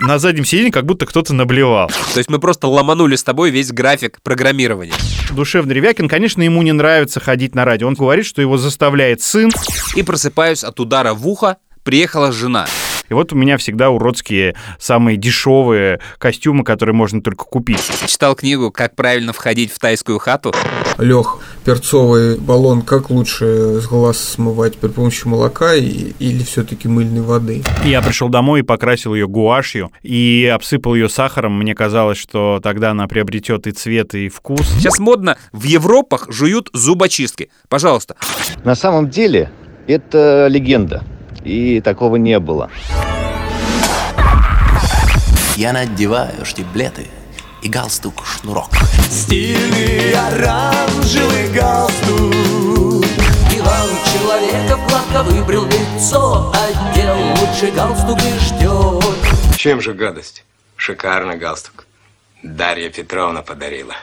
На заднем сиденье как будто кто-то наблевал. То есть мы просто ломанули с тобой весь график программирования. Душевный Ревякин, конечно, ему не нравится ходить на радио. Он говорит, что его заставляет сын. И просыпаюсь от удара в ухо, приехала жена. И вот у меня всегда уродские, самые дешевые костюмы, которые можно только купить. Читал книгу «Как правильно входить в тайскую хату». Лех, перцовый баллон как лучше с глаз смывать при помощи молока и, или все-таки мыльной воды? Я пришел домой и покрасил ее гуашью и обсыпал ее сахаром. Мне казалось, что тогда она приобретет и цвет, и вкус. Сейчас модно в Европах жуют зубочистки. Пожалуйста. На самом деле это легенда и такого не было. Я надеваю штиблеты и галстук-шнурок. Стильный оранжевый галстук Иван человека гладко выбрил лицо Одел лучший галстук и ждет Чем же гадость? Шикарный галстук. Дарья Петровна подарила.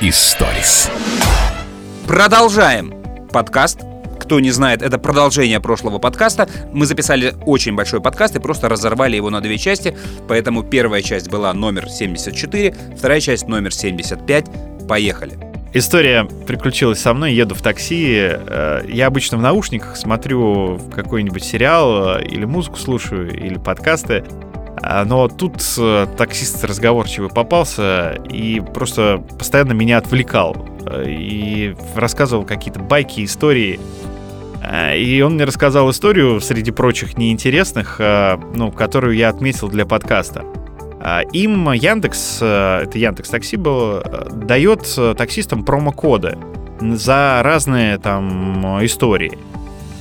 Историс. Продолжаем подкаст кто не знает, это продолжение прошлого подкаста. Мы записали очень большой подкаст и просто разорвали его на две части. Поэтому первая часть была номер 74, вторая часть номер 75. Поехали. История приключилась со мной, еду в такси. э, Я обычно в наушниках смотрю какой-нибудь сериал э, или музыку слушаю, или подкасты. А, Но тут э, таксист разговорчивый попался и просто постоянно меня отвлекал. И рассказывал какие-то байки, истории. А, И он мне рассказал историю, среди прочих неинтересных, э, ну, которую я отметил для подкаста. А, Им Яндекс, э, это Яндекс Такси был, э, дает э, таксистам промокоды за разные там э, истории.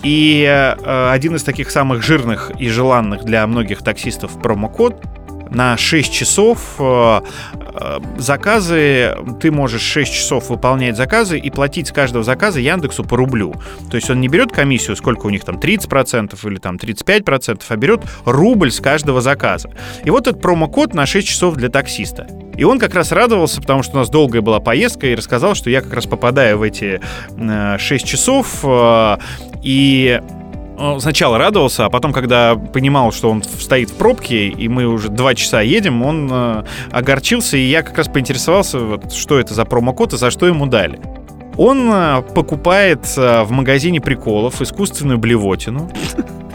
И э, один из таких самых жирных и желанных для многих таксистов промокод на 6 часов э, э, заказы, ты можешь 6 часов выполнять заказы и платить с каждого заказа Яндексу по рублю. То есть он не берет комиссию, сколько у них там, 30% или там 35%, а берет рубль с каждого заказа. И вот этот промокод на 6 часов для таксиста. И он как раз радовался, потому что у нас долгая была поездка, и рассказал, что я как раз попадаю в эти э, 6 часов, э, и он сначала радовался, а потом, когда понимал, что он стоит в пробке, и мы уже два часа едем, он э, огорчился, и я как раз поинтересовался, вот, что это за промокод и за что ему дали. Он э, покупает э, в магазине приколов искусственную блевотину,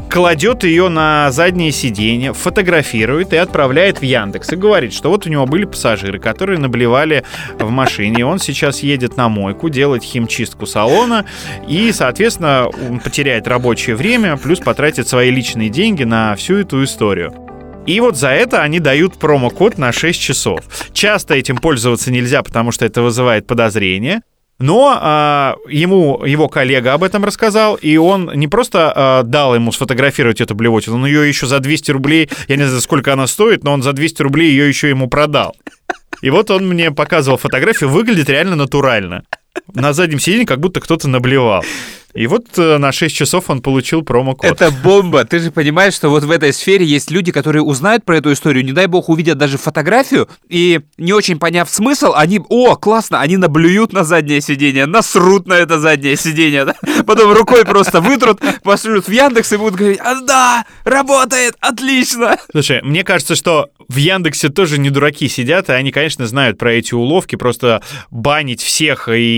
кладет ее на заднее сиденье, фотографирует и отправляет в Яндекс и говорит, что вот у него были пассажиры, которые наблевали в машине, он сейчас едет на мойку делать химчистку салона и, соответственно, потеряет рабочее время, плюс потратит свои личные деньги на всю эту историю. И вот за это они дают промокод на 6 часов. Часто этим пользоваться нельзя, потому что это вызывает подозрения. Но а, ему его коллега об этом рассказал, и он не просто а, дал ему сфотографировать эту блевотину, он ее еще за 200 рублей, я не знаю, сколько она стоит, но он за 200 рублей ее еще ему продал. И вот он мне показывал фотографию, выглядит реально натурально. На заднем сиденье как будто кто-то наблевал. И вот э, на 6 часов он получил промокод. Это бомба. Ты же понимаешь, что вот в этой сфере есть люди, которые узнают про эту историю, не дай бог увидят даже фотографию, и не очень поняв смысл, они, о, классно, они наблюют на заднее сиденье, насрут на это заднее сиденье, да? потом рукой просто вытрут, пошлют в Яндекс и будут говорить, а да, работает, отлично. Слушай, мне кажется, что в Яндексе тоже не дураки сидят, и они, конечно, знают про эти уловки, просто банить всех и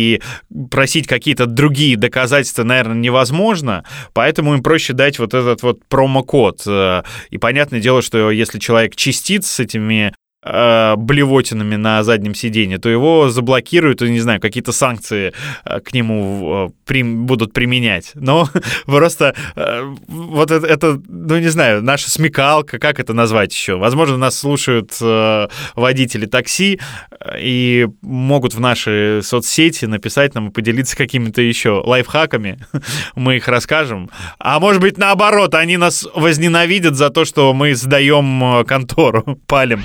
просить какие-то другие доказательства, наверное, невозможно, поэтому им проще дать вот этот вот промокод. Э, И понятное дело, что если человек чистит с этими э, блевотинами на заднем сиденье, то его заблокируют, и, не знаю, какие-то санкции э, к нему э, прим- будут применять. Но просто э, вот это, это, ну, не знаю, наша смекалка, как это назвать еще? Возможно, нас слушают э, водители такси э, и могут в наши соцсети написать нам и поделиться какими-то еще лайфхаками. Мы их расскажем. А может быть, наоборот, они нас возненавидят за то, что мы сдаем э, контору, палим.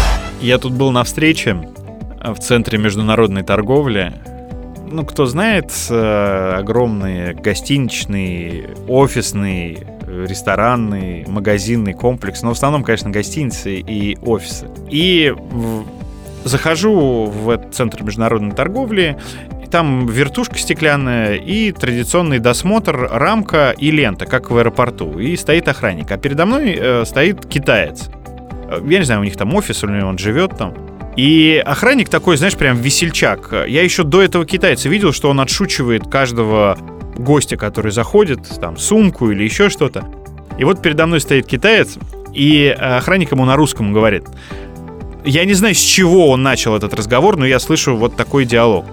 Я тут был на встрече в Центре международной торговли. Ну, кто знает, э, огромный гостиничный, офисный, э, ресторанный, магазинный комплекс. Но в основном, конечно, гостиницы и офисы. И захожу в этот Центр международной торговли, там вертушка стеклянная и традиционный досмотр, рамка и лента, как в аэропорту. И стоит охранник. А передо мной э, стоит китаец. Я не знаю, у них там офис или он живет там. И охранник такой, знаешь, прям весельчак. Я еще до этого китайца видел, что он отшучивает каждого гостя, который заходит, там, сумку или еще что-то. И вот передо мной стоит китаец, и охранник ему на русском говорит. Я не знаю, с чего он начал этот разговор, но я слышу вот такой диалог.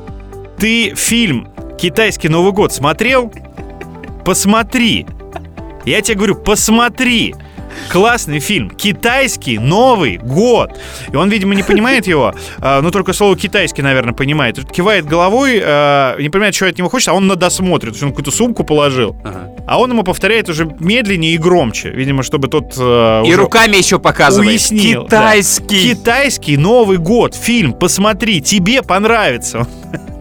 Ты фильм «Китайский Новый год» смотрел? Посмотри. Я тебе говорю, посмотри. Классный фильм. Китайский Новый год. И он, видимо, не понимает его, но только слово китайский, наверное, понимает. Кивает головой, а, не понимает, что от него хочет, а он на досмотре. То есть он какую-то сумку положил. Ага. А он ему повторяет уже медленнее и громче. Видимо, чтобы тот а, И руками еще показывает. уяснил. да. Китайский. Китайский Новый год. Фильм. Посмотри, тебе понравится.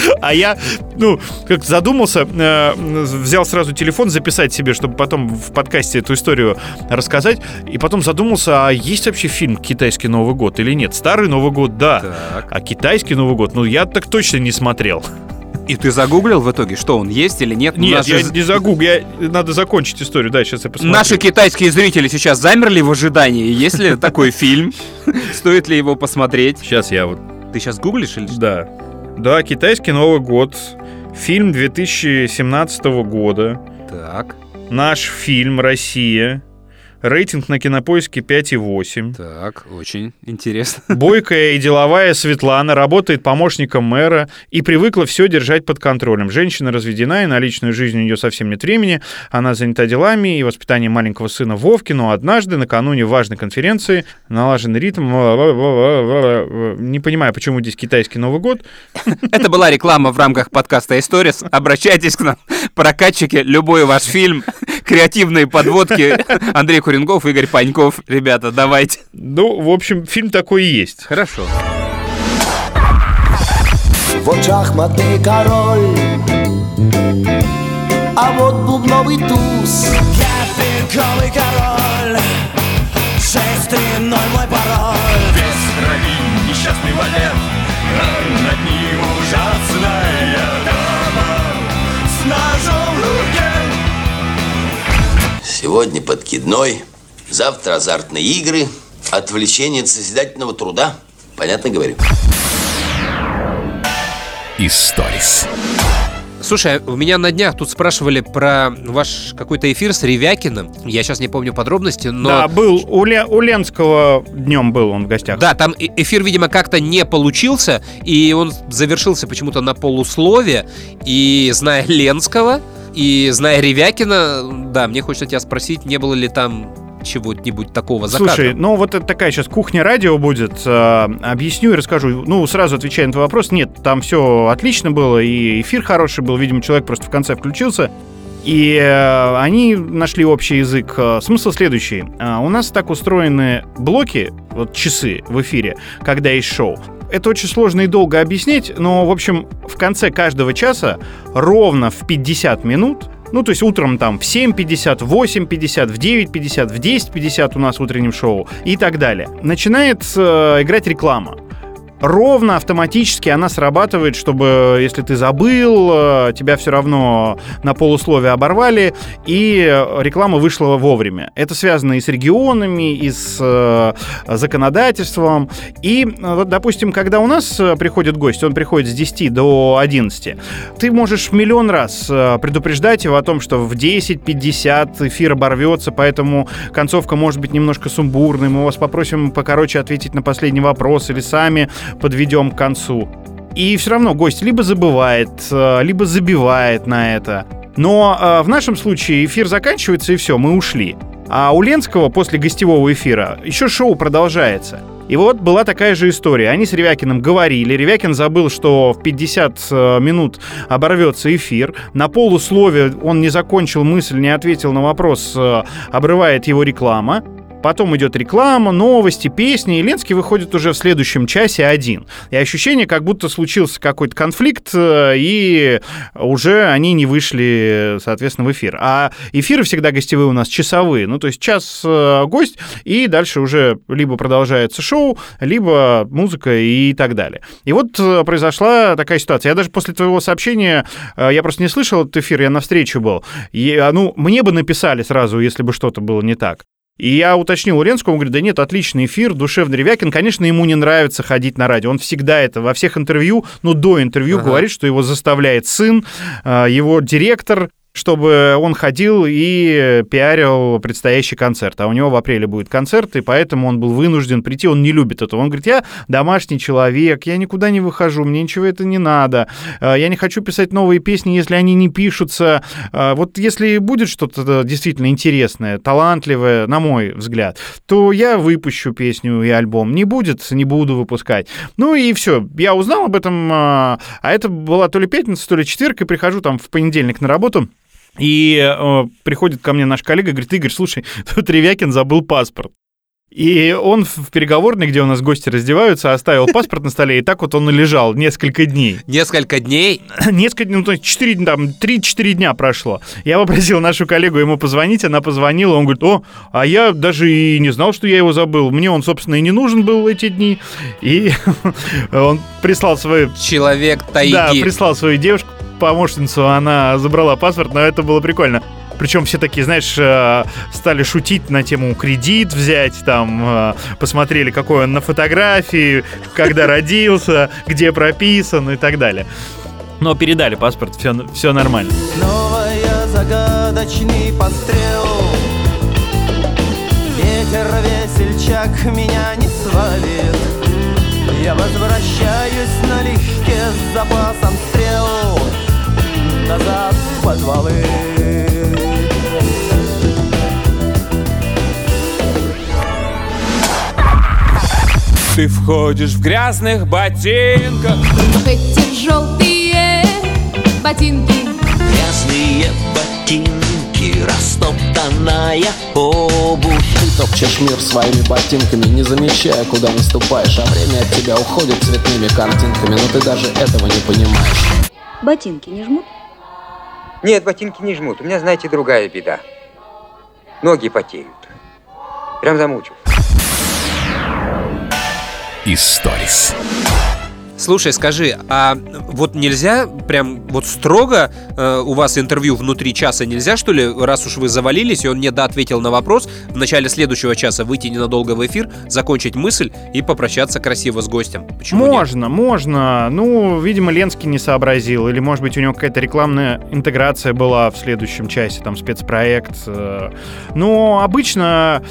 А я, ну, как задумался, э, взял сразу телефон записать себе, чтобы потом в подкасте эту историю рассказать. И потом задумался, а есть вообще фильм «Китайский Новый год» или нет? Старый Новый год, да. Так. А китайский Новый год, ну, я так точно не смотрел. И ты загуглил в итоге, что он есть или нет? Нет, я же- не загугл, я... надо закончить историю. Да, сейчас я посмотрю. Наши китайские зрители сейчас замерли в ожидании. Есть ли такой фильм? Стоит ли его посмотреть? Сейчас я вот Ты сейчас гуглишь или что? Да. Да, китайский Новый год. Фильм 2017 года. Так, Наш фильм «Россия». Рейтинг на кинопоиске 5,8. так, очень интересно. Бойкая и деловая Светлана работает помощником мэра и привыкла все держать под контролем. Женщина разведена, и на личную жизнь у нее совсем нет времени. Она занята делами и воспитанием маленького сына Вовки, но однажды, накануне важной конференции, налаженный ритм... Не понимаю, почему здесь китайский Новый год. Это была реклама в рамках подкаста Историс. Обращайтесь к нам, прокатчики, любой ваш фильм, креативные подводки. Андрей Куренгов, Игорь Паньков. Ребята, давайте. Ну, в общем, фильм такой и есть. Хорошо. Вот шахматный король А вот бубновый туз Я пинковый король мой пароль Весь крови несчастный валет А над ним ужасная дама С ножом в руке Сегодня подкидной, завтра азартные игры, отвлечение от созидательного труда. Понятно говорю? Историс. Слушай, у меня на днях тут спрашивали про ваш какой-то эфир с Ревякиным. Я сейчас не помню подробности, но... Да, был у, Ле- у Ленского днем был он в гостях. Да, там эфир, видимо, как-то не получился, и он завершился почему-то на полуслове. И зная Ленского, и зная Ревякина, да, мне хочется тебя спросить, не было ли там чего-нибудь такого за Слушай, кадром? ну вот это такая сейчас кухня радио будет. э, объясню и расскажу. Ну, сразу отвечая на твой вопрос, нет, там все отлично было, и эфир хороший был. Видимо, человек просто в конце включился. И э, они нашли общий язык. Э, Смысл следующий. Э, у нас так устроены блоки, вот часы в эфире, когда есть шоу. Это очень сложно и долго объяснять, но, в общем, в конце каждого часа ровно в 50 минут ну, то есть утром там в 7.50, в 8.50, в 9.50, в 10.50 у нас в утреннем шоу и так далее. Начинает э, играть реклама. Ровно автоматически она срабатывает, чтобы, если ты забыл, э, тебя все равно на полусловие оборвали, и реклама вышла вовремя. Это связано и с регионами, и с э, законодательством. И э, вот, допустим, когда у нас э, приходит гость, он приходит с 10 до 11, ты можешь миллион раз э, предупреждать его о том, что в 10.50 эфир оборвется, поэтому концовка может быть немножко сумбурной, мы вас попросим покороче ответить на последний вопрос или сами подведем к концу. И все равно гость либо забывает, э, либо забивает на это. Но э, в нашем случае эфир заканчивается и все, мы ушли. А у Ленского после гостевого эфира еще шоу продолжается. И вот была такая же история. Они с Ревякиным говорили. Ревякин забыл, что в 50 э, минут оборвется эфир. На полуслове он не закончил мысль, не ответил на вопрос, обрывает его реклама. Потом идет реклама, новости, песни, и Ленский выходит уже в следующем часе один. И ощущение, как будто случился какой-то конфликт, э, и уже они не вышли, соответственно, в эфир. А эфиры всегда гостевые у нас часовые. Ну, то есть час э, гость, и дальше уже либо продолжается шоу, либо музыка и так далее. И вот э, произошла такая ситуация. Я даже после твоего сообщения, я просто не слышал этот эфир, я на встрече был. И, ну, мне бы написали сразу, если бы что-то было не так. И я уточнил у Ленского, он говорит, да нет, отличный эфир, душевный Ревякин. Конечно, ему не нравится ходить на радио. Он всегда это во всех интервью, ну, до интервью ага. говорит, что его заставляет сын, а, его директор, чтобы он ходил и пиарил предстоящий концерт. А у него в апреле будет концерт, и поэтому он был вынужден прийти. Он не любит этого. Он говорит, я домашний человек, я никуда не выхожу, мне ничего это не надо. Э, я не хочу писать новые песни, если они не пишутся. Э, вот если будет что-то действительно интересное, талантливое, на мой взгляд, то я выпущу песню и альбом. Не будет, не буду выпускать. Ну и все. Я узнал об этом, э, а это была то ли пятница, то ли четверг, и прихожу там в понедельник на работу. И э, приходит ко мне наш коллега и говорит, Игорь, слушай, тут Ревякин забыл паспорт. И он в переговорной, где у нас гости раздеваются, оставил паспорт на столе, и так вот он и лежал несколько дней. Несколько дней? Несколько, ну, то есть 4, там, 3-4 дня прошло. Я попросил нашу коллегу ему позвонить, она позвонила, он говорит, о, а я даже и не знал, что я его забыл. Мне он, собственно, и не нужен был эти дни. И он прислал свою... Человек тайги. Да, прислал свою девушку, помощницу, она забрала паспорт, но это было прикольно. Причем все такие, знаешь, э, стали шутить на тему кредит взять, там, э, посмотрели, какой он на фотографии, когда родился, где прописан и так далее. Но передали паспорт, все, все нормально. Новая загадочный пострел Ветер весельчак меня не свалит Я возвращаюсь налегке с запасом стрел назад в подвалы. Ты входишь в грязных ботинках. Эти желтые ботинки. Грязные ботинки, растоптанная обувь. Ты топчешь мир своими ботинками, не замечая, куда наступаешь. А время от тебя уходит цветными картинками, но ты даже этого не понимаешь. Ботинки не жмут? Нет, ботинки не жмут. У меня, знаете, другая беда. Ноги потеют. Прям замучу. Историс. Слушай, скажи, а вот нельзя прям вот строго э, у вас интервью внутри часа нельзя, что ли, раз уж вы завалились, и он не ответил на вопрос, в начале следующего часа выйти ненадолго в эфир, закончить мысль и попрощаться красиво с гостем? Почему можно, нет? можно. Ну, видимо, Ленский не сообразил, или, может быть, у него какая-то рекламная интеграция была в следующем часе, там, спецпроект. Э. Но обычно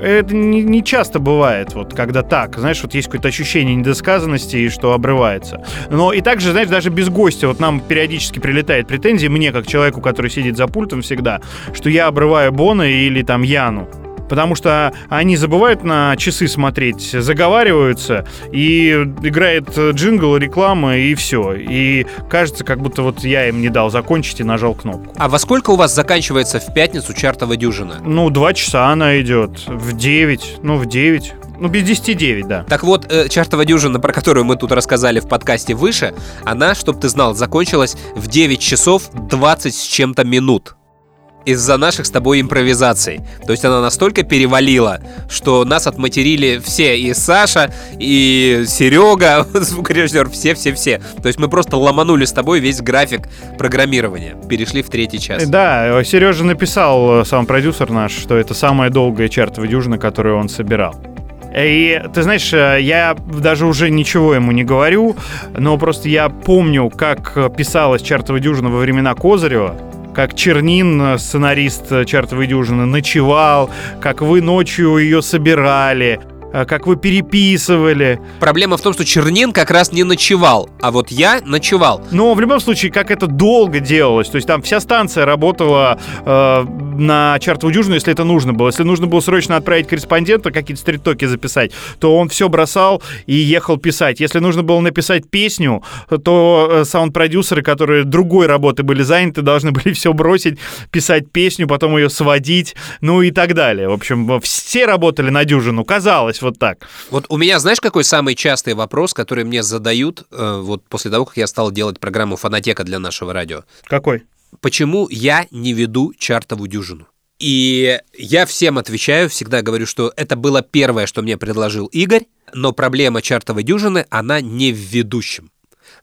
это не, не часто бывает, вот когда так, знаешь, вот есть какое-то ощущение недосказанности и что обрывается. Но и также, знаешь, даже без гостя, вот нам периодически прилетает претензии, мне, как человеку, который сидит за пультом всегда, что я обрываю Бона или там Яну потому что они забывают на часы смотреть, заговариваются, и играет джингл, реклама, и все. И кажется, как будто вот я им не дал закончить и нажал кнопку. А во сколько у вас заканчивается в пятницу чартова дюжина? Ну, два часа она идет. В 9, ну, в 9. Ну, без 10 9, да. Так вот, э, чартова дюжина, про которую мы тут рассказали в подкасте выше, она, чтоб ты знал, закончилась в 9 часов 20 с чем-то минут из-за наших с тобой импровизаций. То есть она настолько перевалила, что нас отматерили все, и Саша, и Серега, звукорежиссер, все-все-все. То есть мы просто ломанули с тобой весь график программирования. Перешли в третий час. Да, Сережа написал, сам продюсер наш, что это самая долгая чертова дюжина, которую он собирал. И ты знаешь, я даже уже ничего ему не говорю, но просто я помню, как писалась «Чертова дюжина» во времена Козырева, как Чернин, сценарист «Чертовой дюжины», ночевал, как вы ночью ее собирали. Э, как вы переписывали. Проблема в том, что Чернин как раз не ночевал, а вот я ночевал. Но в любом случае, как это долго делалось, то есть там вся станция работала э, на чартовую дюжину, если это нужно было. Если нужно было срочно отправить корреспондента, какие-то стрит-токи записать, то он все бросал и ехал писать. Если нужно было написать песню, то э, саунд-продюсеры, которые другой работы были заняты, должны были все бросить, писать песню, потом ее сводить, ну и так далее. В общем, все работали на дюжину, казалось вот так. Вот у меня, знаешь, какой самый частый вопрос, который мне задают э, вот после того, как я стал делать программу «Фонотека» для нашего радио? Какой? Почему я не веду чартовую дюжину? И я всем отвечаю, всегда говорю, что это было первое, что мне предложил Игорь, но проблема чартовой дюжины, она не в ведущем.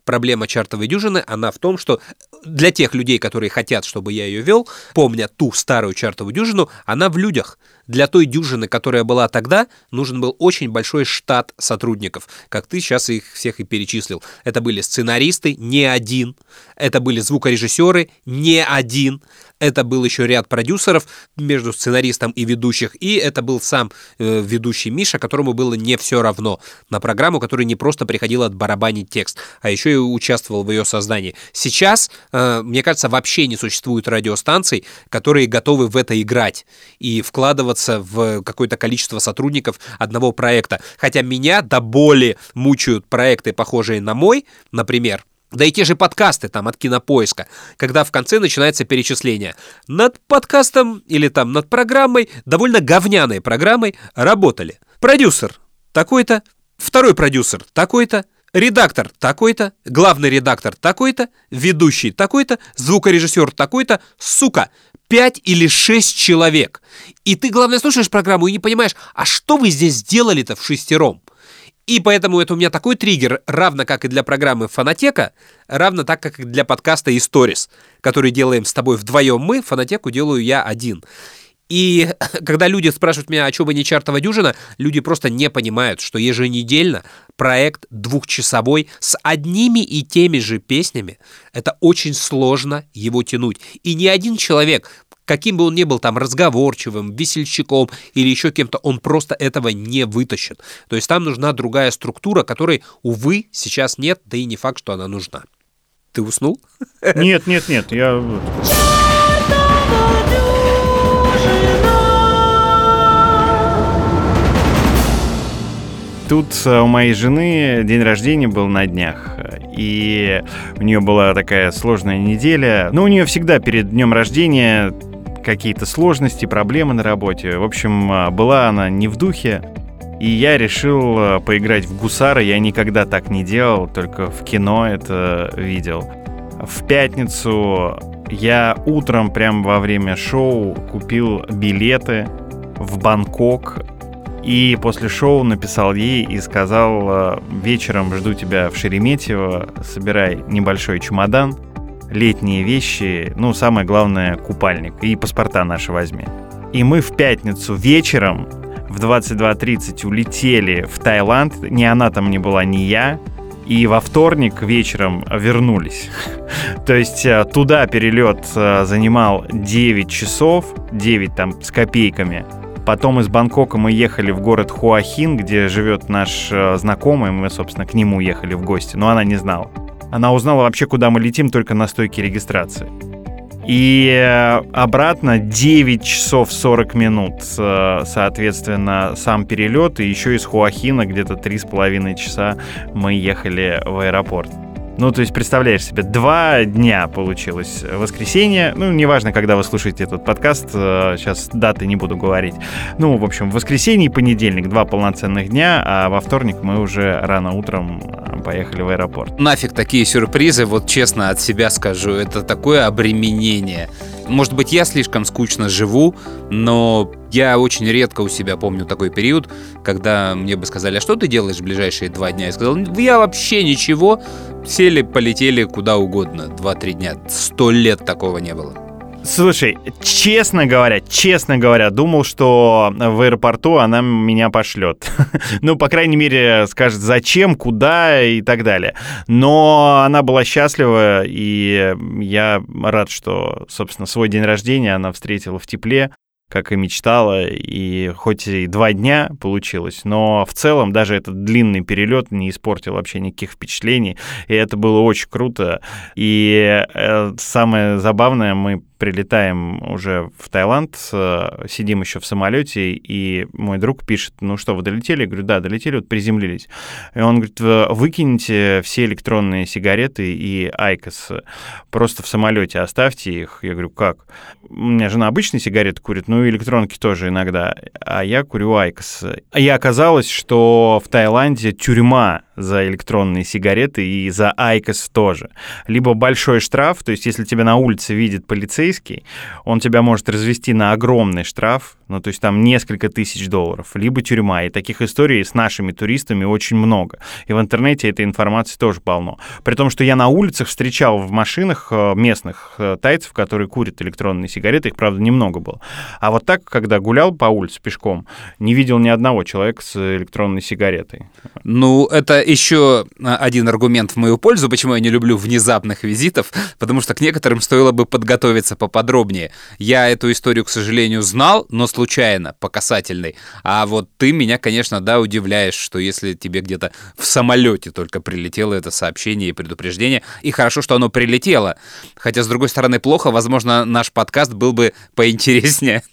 Проблема чартовой дюжины, она в том, что для тех людей, которые хотят, чтобы я ее вел, помня ту старую чартовую дюжину, она в людях. Для той дюжины, которая была тогда, нужен был очень большой штат сотрудников, как ты сейчас их всех и перечислил. Это были сценаристы, не один. Это были звукорежиссеры, не один это был еще ряд продюсеров между сценаристом и ведущих, и это был сам э, ведущий Миша, которому было не все равно на программу, который не просто приходил от барабанить текст, а еще и участвовал в ее создании. Сейчас, э, мне кажется, вообще не существует радиостанций, которые готовы в это играть и вкладываться в какое-то количество сотрудников одного проекта. Хотя меня до боли мучают проекты, похожие на мой, например, да и те же подкасты там от кинопоиска, когда в конце начинается перечисление. Над подкастом или там над программой, довольно говняной программой, работали. Продюсер такой-то, второй продюсер такой-то, редактор такой-то, главный редактор такой-то, ведущий такой-то, звукорежиссер такой-то, сука, пять или шесть человек. И ты, главное, слушаешь программу и не понимаешь, а что вы здесь сделали-то в шестером? И поэтому это у меня такой триггер, равно как и для программы Фонотека, равно так, как и для подкаста Историс, который делаем с тобой вдвоем мы, Фонотеку делаю я один. И когда люди спрашивают меня, а что бы не чартова дюжина, люди просто не понимают, что еженедельно проект двухчасовой с одними и теми же песнями, это очень сложно его тянуть. И ни один человек каким бы он ни был там разговорчивым, весельчаком или еще кем-то, он просто этого не вытащит. То есть там нужна другая структура, которой, увы, сейчас нет, да и не факт, что она нужна. Ты уснул? Нет, нет, нет, я... Тут э, у моей жены день рождения был на днях, и у нее была такая сложная неделя. Но у нее всегда перед днем рождения какие-то сложности, проблемы на работе. В общем, а, была она не в духе. И я решил а, поиграть в гусара. Я никогда так не делал, только в кино это видел. В пятницу я утром, прямо во время шоу, купил билеты в Бангкок. И после шоу написал ей и сказал, а, вечером жду тебя в Шереметьево, собирай небольшой чемодан летние вещи, ну, самое главное, купальник. И паспорта наши возьми. И мы в пятницу вечером в 22.30 улетели в Таиланд. Ни она там не была, ни я. И во вторник вечером вернулись. То есть э, туда перелет э, занимал 9 часов, 9 там с копейками. Потом из Бангкока мы ехали в город Хуахин, где живет наш э, знакомый. Мы, собственно, к нему ехали в гости, но она не знала. Она узнала вообще, куда мы летим только на стойке регистрации. И э, обратно 9 часов 40 минут, э, соответственно, сам перелет, и еще из Хуахина где-то 3,5 часа мы ехали в аэропорт. Ну, то есть, представляешь себе, два дня получилось. Воскресенье, ну, неважно, когда вы слушаете этот подкаст, сейчас э, даты не буду говорить. Ну, в общем, воскресенье и понедельник, два полноценных дня, а во вторник мы уже рано утром э, поехали в аэропорт. Нафиг такие сюрпризы, вот честно от себя скажу, это такое обременение. Может быть, я слишком скучно живу, но я очень редко у себя помню такой период, когда мне бы сказали, а что ты делаешь в ближайшие два дня? Я сказал, я вообще ничего. Сели, полетели куда угодно. Два-три дня. Сто лет такого не было. Слушай, честно говоря, честно говоря, думал, что в аэропорту она меня пошлет. ну, по крайней мере, скажет, зачем, куда и так далее. Но она была счастлива, и я рад, что, собственно, свой день рождения она встретила в тепле, как и мечтала, и хоть и два дня получилось, но в целом даже этот длинный перелет не испортил вообще никаких впечатлений, и это было очень круто. И э, самое забавное, мы прилетаем уже в Таиланд, э, сидим еще в самолете, и мой друг пишет, ну что, вы долетели? Я говорю, да, долетели, вот приземлились. И он говорит, «Вы выкиньте все электронные сигареты и IQOS, просто в самолете оставьте их. Я говорю, как? У меня жена обычные сигареты курит, ну и электронки тоже иногда, а я курю IQOS. И оказалось, что в Таиланде тюрьма за электронные сигареты и за IQOS тоже. Либо большой штраф, то есть если тебя на улице видит полицейский, он тебя может развести на огромный штраф, ну то есть там несколько тысяч долларов, либо тюрьма. И таких историй с нашими туристами очень много. И в интернете этой информации тоже полно. При том, что я на улицах встречал в машинах э, местных э, тайцев, которые курят электронные сигареты, их, правда, немного было. А вот так, когда гулял по улице пешком, не видел ни одного человека с электронной сигаретой. Ну, это еще а, один аргумент в мою пользу, почему я не люблю внезапных визитов, потому что к некоторым стоило бы подготовиться поподробнее. Я эту историю, к сожалению, знал, но случайно, по касательной. А вот ты меня, конечно, да, удивляешь, что если тебе где-то в самолете только прилетело это сообщение и предупреждение, и хорошо, что оно прилетело. Хотя, с другой стороны, плохо, возможно, наш подкаст был бы поинтереснее.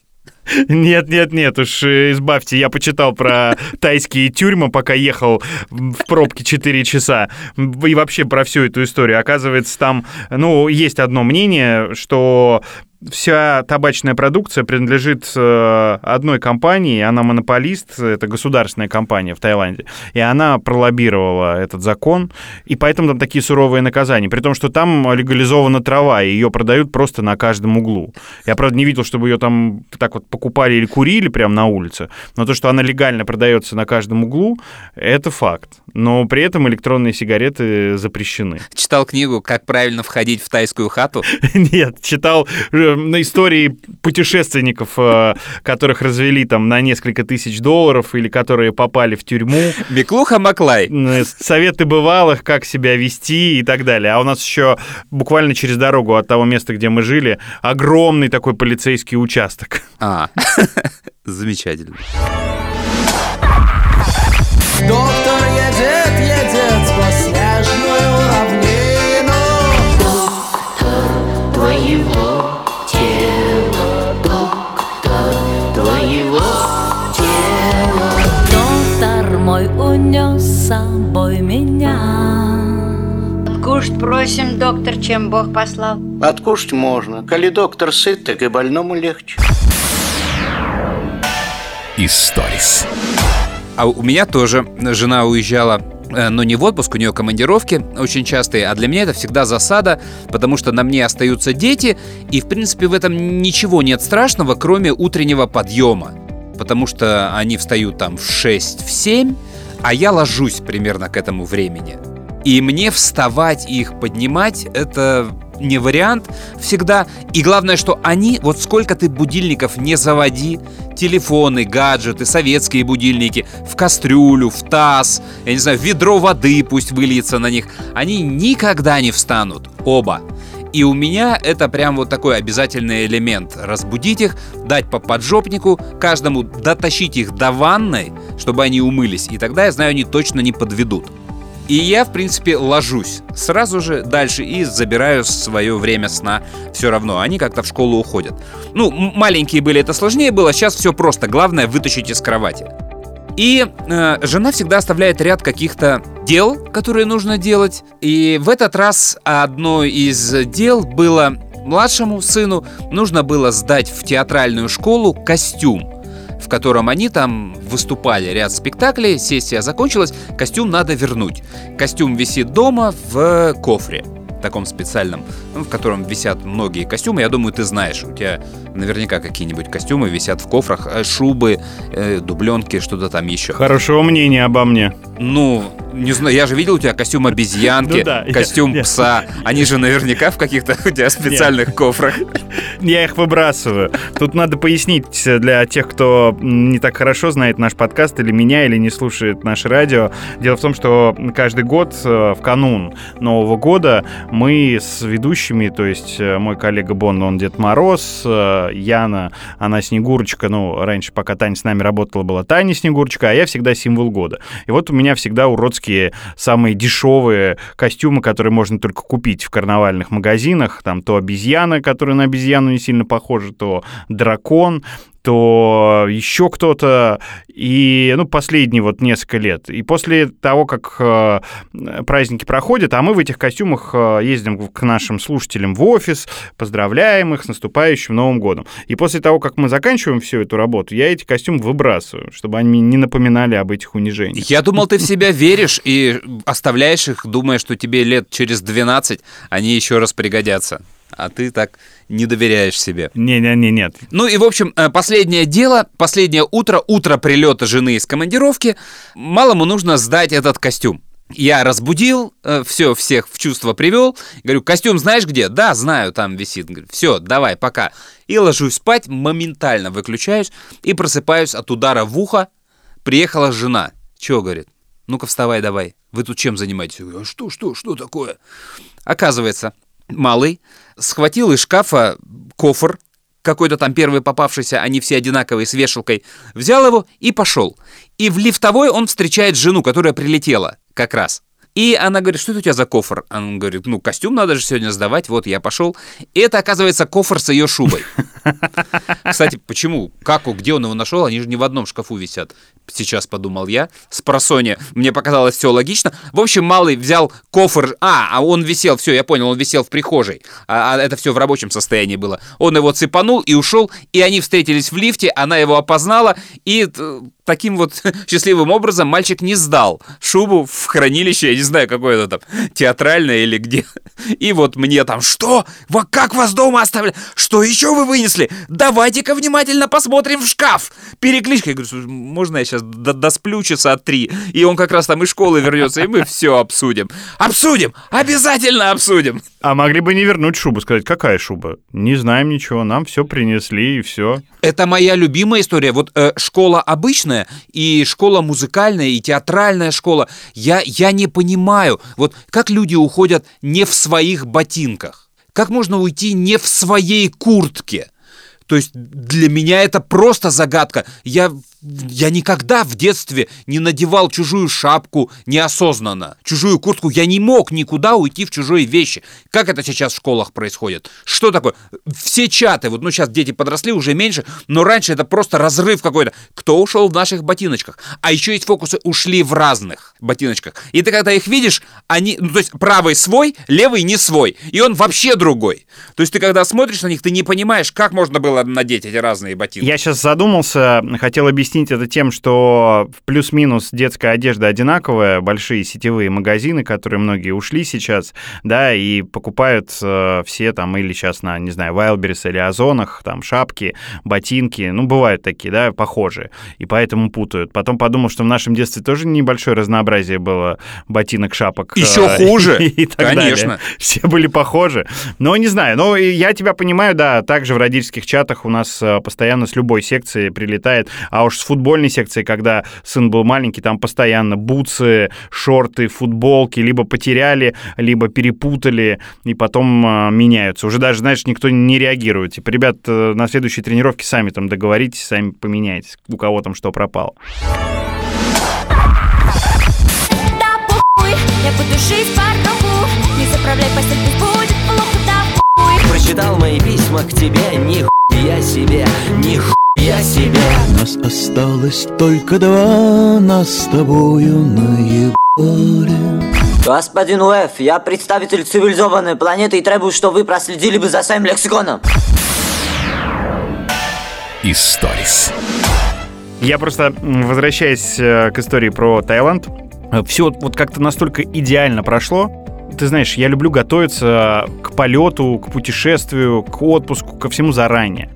Нет, нет, нет, уж э, избавьте. Я почитал про тайские тюрьмы, пока ехал в пробке 4 часа. И вообще про всю эту историю. Оказывается, там, ну, есть одно мнение, что вся табачная продукция принадлежит э, одной компании, она монополист, это государственная компания в Таиланде, и она пролоббировала этот закон, и поэтому там такие суровые наказания, при том, что там легализована трава, и ее продают просто на каждом углу. Я, правда, не видел, чтобы ее там так вот покупали или курили прямо на улице, но то, что она легально продается на каждом углу, это факт. Но при этом электронные сигареты запрещены. Читал книгу «Как правильно входить в тайскую хату»? Нет, читал э, на истории путешественников, э, которых развели там на несколько тысяч долларов или которые попали в тюрьму. Миклуха Маклай. Советы бывалых, как себя вести и так далее. А у нас еще буквально через дорогу от того места, где мы жили, огромный такой полицейский участок. А, замечательно. Доктор собой меня. Кушать просим, доктор, чем Бог послал. Откушать можно. Коли доктор сыт, так и больному легче. Историс. А у меня тоже жена уезжала э, но не в отпуск, у нее командировки очень частые, а для меня это всегда засада, потому что на мне остаются дети, и в принципе в этом ничего нет страшного, кроме утреннего подъема, потому что они встают там в 6, в 7, а я ложусь примерно к этому времени. И мне вставать и их поднимать это не вариант всегда. И главное, что они, вот сколько ты будильников не заводи, телефоны, гаджеты, советские будильники, в кастрюлю, в таз, я не знаю, в ведро воды пусть выльется на них, они никогда не встанут, оба. И у меня это прям вот такой обязательный элемент. Разбудить их, дать по поджопнику, каждому дотащить их до ванной, чтобы они умылись. И тогда, я знаю, они точно не подведут. И я, в принципе, ложусь сразу же дальше и забираю свое время сна все равно. Они как-то в школу уходят. Ну, маленькие были, это сложнее было, сейчас все просто. Главное вытащить из кровати. И э, жена всегда оставляет ряд каких-то дел, которые нужно делать. И в этот раз одно из дел было младшему сыну нужно было сдать в театральную школу костюм в котором они там выступали ряд спектаклей, сессия закончилась, костюм надо вернуть. Костюм висит дома в кофре таком специальном, ну, в котором висят многие костюмы. Я думаю, ты знаешь, у тебя наверняка какие-нибудь костюмы висят в кофрах, э, шубы, э, дубленки, что-то там еще. Хорошего мнения обо мне. Ну, Не знаю, я же видел у тебя костюм обезьянки, Ну да, я- костюм я- пса. Они же наверняка в каких-то у тебя специальных кофрах. Я их выбрасываю. Тут надо пояснить для тех, кто не так хорошо знает наш подкаст или меня, или не слушает наше радио. Дело в том, что каждый год э, в канун Нового года мы с ведущими, то есть э, мой коллега Бон, он Дед Мороз, э, Яна, она Снегурочка, ну, раньше, пока Таня с нами работала, была Таня Снегурочка, а я всегда символ года. И вот у меня всегда уродские, самые дешевые костюмы, которые можно только купить в карнавальных магазинах. Там то обезьяна, которая на обезьяну не сильно похожа, то дракон, то еще кто-то, и, ну, последние вот несколько лет. И после того, как э, праздники проходят, а мы в этих костюмах э, ездим к нашим слушателям в офис, поздравляем их с наступающим Новым годом. И после того, как мы заканчиваем всю эту работу, я эти костюмы выбрасываю, чтобы они не напоминали об этих унижениях. Я думал, ты в себя веришь и оставляешь их, думая, что тебе лет через 12 они еще раз пригодятся. А ты так не доверяешь себе. Не-не-не, нет. Ну и, в общем, э, последнее дело, последнее утро, утро прилета жены из командировки. Малому нужно сдать этот костюм. Я разбудил, все, всех в чувство привел. Говорю, костюм знаешь где? Да, знаю, там висит. Все, давай, пока. И ложусь спать, моментально выключаюсь и просыпаюсь от удара в ухо. Приехала жена. Че, говорит? Ну-ка вставай давай. Вы тут чем занимаетесь? Я говорю, а что, что, что такое? Оказывается, малый схватил из шкафа кофр, какой-то там первый попавшийся, они все одинаковые, с вешалкой, взял его и пошел. И в лифтовой он встречает жену, которая прилетела как раз. И она говорит, что это у тебя за кофр? Он говорит, ну, костюм надо же сегодня сдавать, вот я пошел. И это, оказывается, кофр с ее шубой. Кстати, почему? Как, где он его нашел? Они же не в одном шкафу висят. Сейчас подумал я. С просони. Мне показалось все логично. В общем, малый взял кофр. А, а он висел, все, я понял, он висел в прихожей. А, а это все в рабочем состоянии было. Он его цепанул и ушел. И они встретились в лифте, она его опознала. И э, таким вот счастливым образом мальчик не сдал шубу в хранилище, я не знаю, какое это там, театральное или где. И вот мне там, что? Во, как вас дома оставили? Что еще вы вынесли? Давайте-ка внимательно посмотрим в шкаф. Перекличка. Я говорю, «Слушай, можно я сейчас до- досплю часа три? И он как раз там из школы вернется, и мы все обсудим. Обсудим! Обязательно обсудим! А могли бы не вернуть шубу, сказать, какая шуба? Не знаем ничего, нам все принесли и все. Это моя любимая история. Вот э, школа обычная и школа музыкальная и театральная школа. Я, я не понимаю, вот как люди уходят не в своих ботинках. Как можно уйти не в своей куртке? То есть для меня это просто загадка. Я, я никогда в детстве не надевал чужую шапку неосознанно. Чужую куртку. Я не мог никуда уйти в чужие вещи. Как это сейчас в школах происходит? Что такое? Все чаты, вот ну сейчас дети подросли, уже меньше, но раньше это просто разрыв какой-то. Кто ушел в наших ботиночках? А еще есть фокусы, ушли в разных ботиночках. И ты когда их видишь, они, ну то есть правый свой, левый не свой. И он вообще другой. То есть ты когда смотришь на них, ты не понимаешь, как можно было надеть эти разные ботинки. Я сейчас задумался, хотел объяснить это тем, что плюс-минус детская одежда одинаковая, большие сетевые магазины, которые многие ушли сейчас, да, и покупают э, все там или сейчас на, не знаю, Wildberries или Озонах, там шапки, ботинки, ну, бывают такие, да, похожие, и поэтому путают. Потом подумал, что в нашем детстве тоже небольшое разнообразие было ботинок, шапок. Еще э, хуже. И так Конечно. далее. Все были похожи. Но не знаю, но я тебя понимаю, да, также в родительских чатах у нас э, постоянно с любой секции прилетает, а уж с футбольной секции, когда сын был маленький, там постоянно бутсы, шорты, футболки либо потеряли, либо перепутали, и потом э, меняются. Уже даже, знаешь, никто не реагирует. Типа, ребят, э, на следующей тренировке сами там договоритесь, сами поменяйтесь, у кого там что пропало. Да похуй, я буду жить в порнуху Не заправляй постель, будет плохо, да похуй Прочитал мои письма к тебе, нихуя себе, нихуя себе Нас осталось только два, нас с тобою наебали Господин Уэф, я представитель цивилизованной планеты и требую, что вы проследили бы за своим лексиконом. Историс. Я просто, возвращаясь э, к истории про Таиланд, все вот как-то настолько идеально прошло. Ты знаешь, я люблю готовиться к полету, к путешествию, к отпуску, ко всему заранее.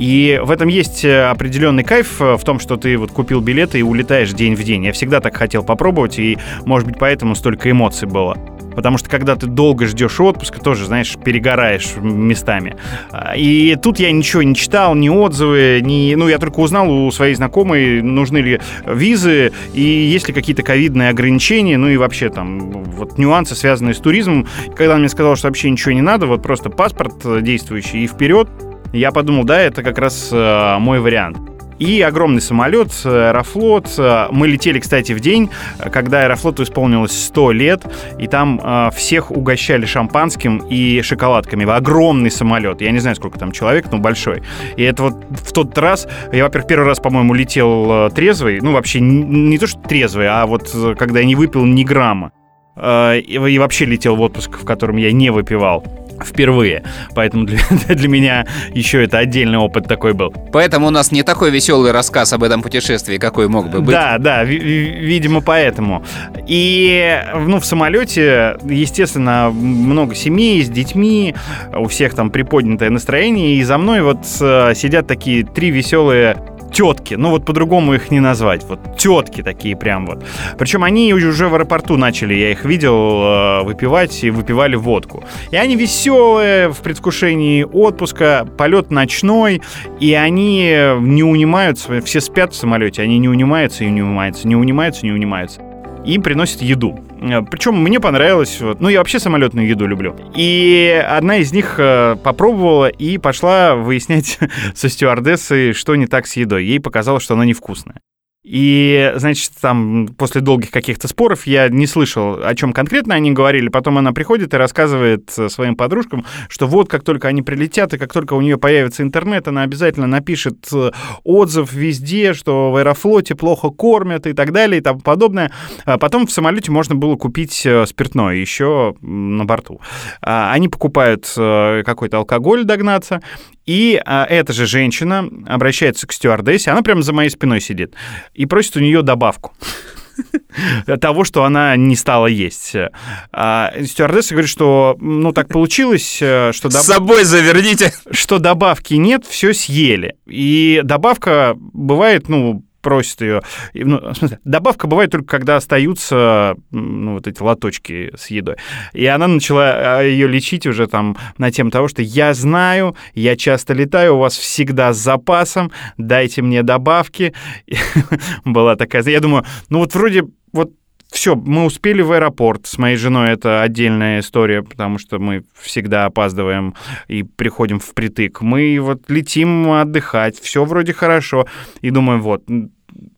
И в этом есть э, определенный кайф э, в том, что ты вот купил билеты и улетаешь день в день. Я всегда так хотел попробовать, и, может быть, поэтому столько эмоций было. Потому что когда ты долго ждешь отпуска, тоже, знаешь, перегораешь местами. А, И тут я ничего не читал, ни отзывы, ни... Ну, я только узнал у своей знакомой, нужны ли визы и есть ли какие-то ковидные ограничения, ну и вообще там вот нюансы, связанные с туризмом. Когда она мне сказала, что вообще ничего не надо, вот просто паспорт э, действующий и вперед, я подумал, да, это как раз э, мой вариант. И огромный самолет, э, Аэрофлот. Э, Мы летели, кстати, в день, когда Аэрофлоту исполнилось 100 лет, и там всех угощали шампанским и шоколадками. Огромный самолет. Я не знаю, сколько там человек, но большой. И это вот в тот раз, я, во-первых, первый раз, по-моему, летел трезвый. Ну, вообще, не, то, что трезвый, а вот когда я не выпил ни грамма. И вообще летел в отпуск, в котором я не выпивал впервые. Поэтому для, для меня еще это отдельный опыт такой был. Поэтому у нас не такой веселый рассказ об этом путешествии, какой мог бы быть. Да, да, ви- ви- видимо, поэтому. И, ну, в самолете, естественно, много семей с детьми, у всех там приподнятое настроение, и за мной вот э, сидят такие три веселые тетки, ну вот по-другому их не назвать, вот тетки такие прям вот. Причем они уже в аэропорту начали, я их видел, э, выпивать и выпивали водку. И они веселые, в предвкушении отпуска, полет ночной, и они не унимаются, все спят в самолете, они не унимаются и не унимаются, не унимаются, не унимаются. Им приносят еду. Э, Причем мне понравилось, вот, ну я вообще самолетную еду люблю. И одна из них э, попробовала и пошла выяснять со стюардессой, что не так с едой. Ей показалось, что она невкусная. И, значит, там после долгих каких-то споров я не слышал, о чем конкретно они говорили. Потом она приходит и рассказывает э, своим подружкам, что вот как только они прилетят и как только у нее появится интернет, она обязательно напишет э, отзыв везде, что в Аэрофлоте плохо кормят и так далее и тому подобное. А потом в самолете можно было купить э, спиртное еще на борту. А, Они покупают какой-то алкоголь догнаться, и а, эта же женщина обращается к стюардессе, она прямо за моей спиной сидит, и просит у нее добавку того, что она не стала есть. А, стюардесса говорит, что ну так получилось, э, что... С собой заверните. Что добавки нет, все съели. И добавка бывает, ну, просит ее. Ну, в смысле, добавка бывает только когда остаются ну, вот эти лоточки с едой. И она начала ее лечить уже там на тему того, что я знаю, я часто летаю, у вас всегда с запасом, дайте мне добавки. Была такая... Я думаю, ну вот вроде вот все, мы успели в аэропорт. С моей женой это отдельная история, потому что мы всегда опаздываем и приходим впритык. Мы вот летим отдыхать, все вроде хорошо. И думаю, вот,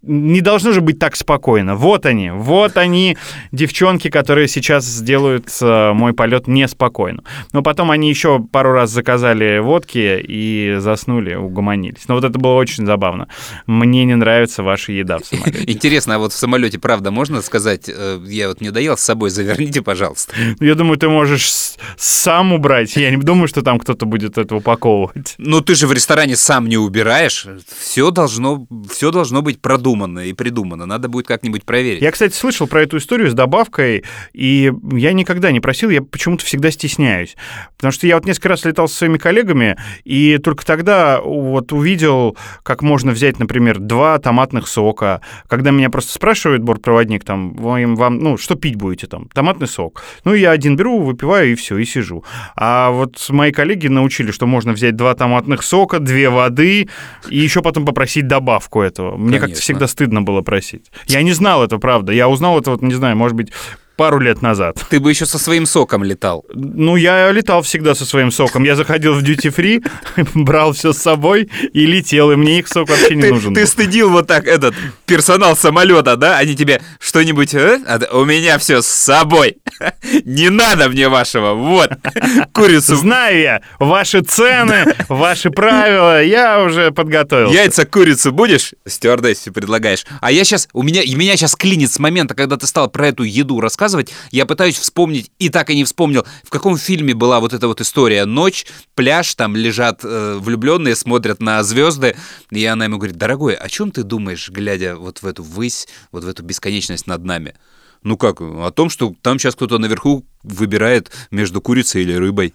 не должно же быть так спокойно. Вот они, вот они, девчонки, которые сейчас сделают э, мой полет неспокойно. Но потом они еще пару раз заказали водки и заснули, угомонились. Но вот это было очень забавно. Мне не нравится ваша еда в самолете. Интересно, а вот в самолете, правда, можно сказать, э, я вот не доел с собой, заверните, пожалуйста. Я думаю, ты можешь сам убрать. Я не думаю, что там кто-то будет это упаковывать. Ну, ты же в ресторане сам не убираешь. Все должно, все должно быть продумано и придумано. Надо будет как-нибудь проверить. Я, кстати, слышал про эту историю с добавкой, и я никогда не просил, я почему-то всегда стесняюсь. Потому что я вот несколько раз летал со своими коллегами, и только тогда вот увидел, как можно взять, например, два томатных сока. Когда меня просто спрашивает бортпроводник, там, вам, вам, ну, что пить будете там? Томатный сок. Ну, я один беру, выпиваю, и все, и сижу. А вот мои коллеги научили, что можно взять два томатных сока, две воды, и еще потом попросить добавку этого. Мне как-то Конечно. всегда стыдно было просить. Я не знал это, правда. Я узнал это, вот, не знаю, может быть, пару лет назад. Ты бы еще со своим соком летал. Ну, я летал всегда со своим соком. Я заходил в duty free, брал все с собой и летел, и мне их сок вообще не Ты, нужен. ты был. стыдил вот так этот персонал самолета, да? Они тебе что-нибудь... э? А У меня все с собой. Не надо мне вашего. Вот. Курицу. Знаю я ваши цены, ваши правила, я уже подготовился. Яйца курицу будешь? Стюардессе предлагаешь. А я сейчас, у меня, меня сейчас клинит с момента, когда ты стал про эту еду рассказывать. Я пытаюсь вспомнить, и так и не вспомнил, в каком фильме была вот эта вот история. Ночь, пляж, там лежат э, влюбленные, смотрят на звезды. И она ему говорит, дорогой, о чем ты думаешь, глядя вот в эту высь, вот в эту бесконечность над нами? Ну как? О том, что там сейчас кто-то наверху выбирает между курицей или рыбой.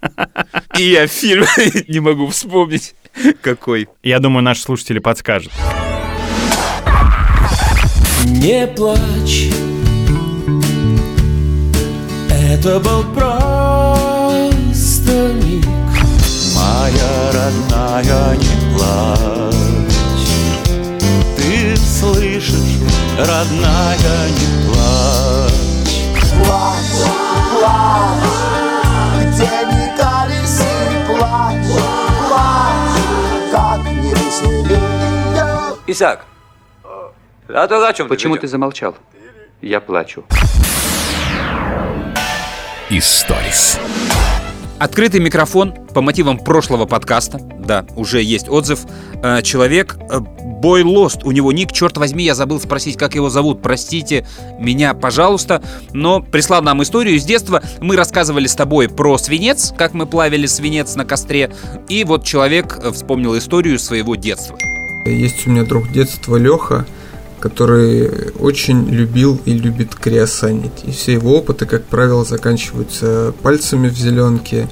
И я фильм не могу вспомнить, какой. Я думаю, наши слушатели подскажут. Не плачь Это был просто миг Моя родная, не плачь. Ты слышишь, родная, не плачь. Плачь, плачь. Где ни колеси, плачь, плачь Как не веселее. Исаак, а то о чем Почему ты замолчал? Я плачу. Историс. Открытый микрофон по мотивам прошлого подкаста. Да, уже есть отзыв. Э, Человек Бой Лост, у него ник, черт возьми, я забыл спросить, как его зовут. Простите меня, пожалуйста. Но прислал нам историю из детства. Мы рассказывали с тобой про свинец, как мы плавили свинец на костре. И вот человек э, вспомнил историю своего детства. Есть у меня друг детства Леха, который очень любил и любит криосанить. И все его опыты, как правило, заканчиваются пальцами в зеленке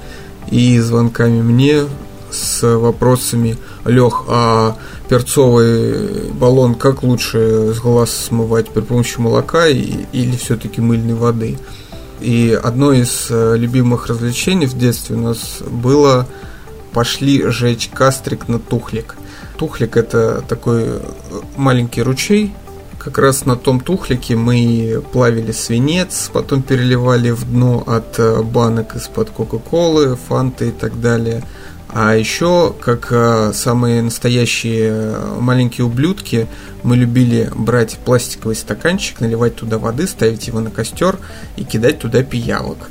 и звонками мне с вопросами Лех, а перцовый баллон как лучше с глаз смывать при помощи молока или все-таки мыльной воды? И одно из э, любимых развлечений в детстве у нас было пошли жечь кастрик на тухлик. Тухлик это такой э, маленький ручей, как раз на том тухлике мы плавили свинец, потом переливали в дно от э, банок из-под Кока-Колы, Фанты и так далее. А еще, как э, самые настоящие маленькие ублюдки, мы любили брать пластиковый стаканчик, наливать туда воды, ставить его на костер и кидать туда пиявок.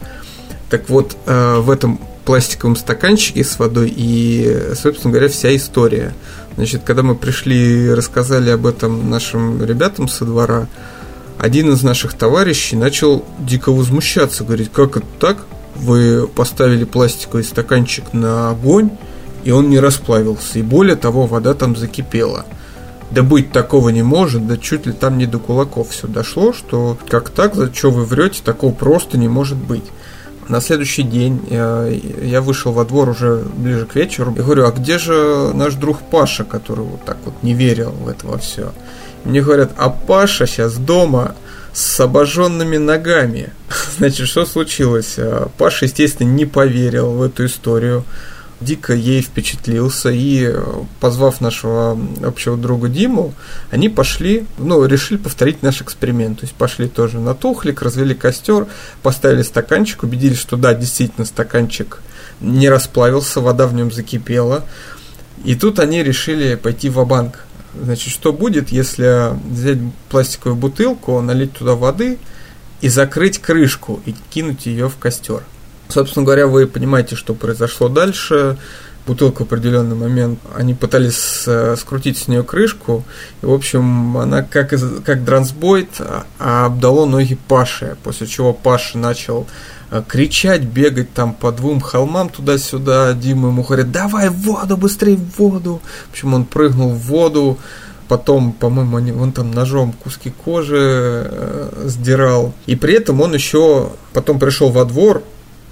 Так вот, в этом пластиковом стаканчике с водой и, собственно говоря, вся история. Значит, когда мы пришли и рассказали об этом нашим ребятам со двора, один из наших товарищей начал дико возмущаться, говорить, как это так? Вы поставили пластиковый стаканчик на огонь, и он не расплавился. И более того, вода там закипела. Да быть такого не может, да чуть ли там не до кулаков все дошло, что как так, за что вы врете, такого просто не может быть. На следующий день я, я вышел во двор уже ближе к вечеру и говорю, а где же наш друг Паша, который вот так вот не верил в это во все? Мне говорят, а Паша сейчас дома с обожженными ногами. Значит, что случилось? Паша, естественно, не поверил в эту историю дико ей впечатлился, и позвав нашего общего друга Диму, они пошли, ну, решили повторить наш эксперимент. То есть пошли тоже на тухлик, развели костер, поставили стаканчик, убедились, что да, действительно стаканчик не расплавился, вода в нем закипела. И тут они решили пойти в банк Значит, что будет, если взять пластиковую бутылку, налить туда воды и закрыть крышку и кинуть ее в костер? Собственно говоря, вы понимаете, что произошло дальше. Бутылка в определенный момент, они пытались э, скрутить с нее крышку, и, в общем, она как, как трансбойт а обдало ноги Паше, после чего Паша начал э, кричать, бегать там по двум холмам туда-сюда. Дима ему говорит, давай в воду, быстрее в воду. В общем, он прыгнул в воду, потом, по-моему, они, он там ножом куски кожи э, сдирал. И при этом он еще потом пришел во двор,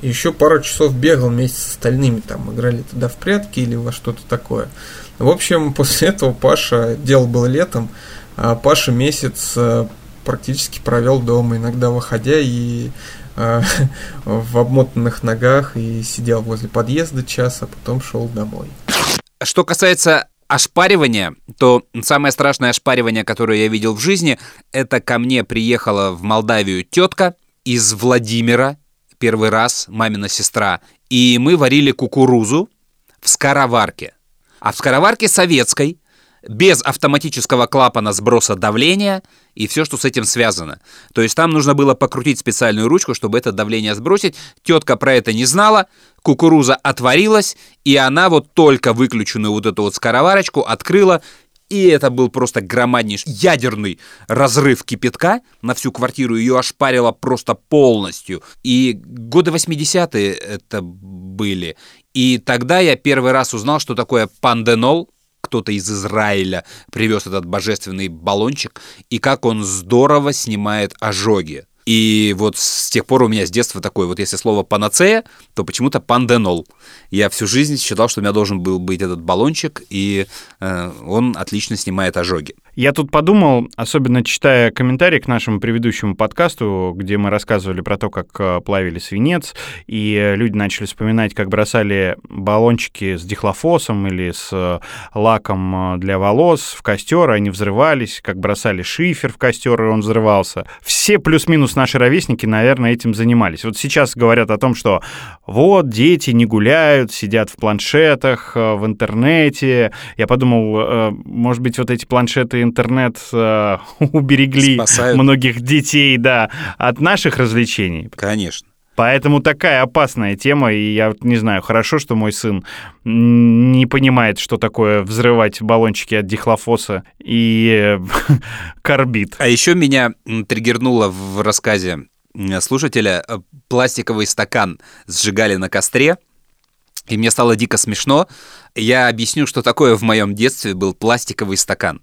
еще пару часов бегал вместе с остальными, там играли туда в прятки или во что-то такое. В общем, после этого Паша, дело было летом, а Паша месяц э, практически провел дома, иногда выходя и э, в обмотанных ногах и сидел возле подъезда час, а потом шел домой. Что касается ошпаривания, то самое страшное ошпаривание, которое я видел в жизни, это ко мне приехала в Молдавию тетка из Владимира, первый раз, мамина сестра, и мы варили кукурузу в скороварке. А в скороварке советской, без автоматического клапана сброса давления и все, что с этим связано. То есть там нужно было покрутить специальную ручку, чтобы это давление сбросить. Тетка про это не знала, кукуруза отварилась, и она вот только выключенную вот эту вот скороварочку открыла и это был просто громаднейший ядерный разрыв кипятка на всю квартиру. Ее ошпарило просто полностью. И годы 80-е это были. И тогда я первый раз узнал, что такое панденол. Кто-то из Израиля привез этот божественный баллончик. И как он здорово снимает ожоги. И вот с тех пор у меня с детства такое, вот если слово панацея, то почему-то панденол. Я всю жизнь считал, что у меня должен был быть этот баллончик, и э, он отлично снимает ожоги. Я тут подумал, особенно читая комментарии к нашему предыдущему подкасту, где мы рассказывали про то, как э, плавили свинец, и э, люди начали вспоминать, как бросали баллончики с дихлофосом или с э, лаком для волос в костер, они взрывались, как бросали шифер в костер, и он взрывался. Все плюс-минус наши ровесники, наверное, этим занимались. Вот сейчас говорят о том, что вот дети не гуляют, сидят в планшетах, в интернете. Я подумал, может быть, вот эти планшеты интернет э, уберегли Спасают. многих детей, да, от наших развлечений. Конечно. Поэтому такая опасная тема, и я не знаю, хорошо, что мой сын не понимает, что такое взрывать баллончики от дихлофоса и карбид. А еще меня триггернуло в рассказе слушателя э, пластиковый стакан сжигали на костре, и мне стало дико смешно. Я объясню, что такое в моем детстве был пластиковый стакан.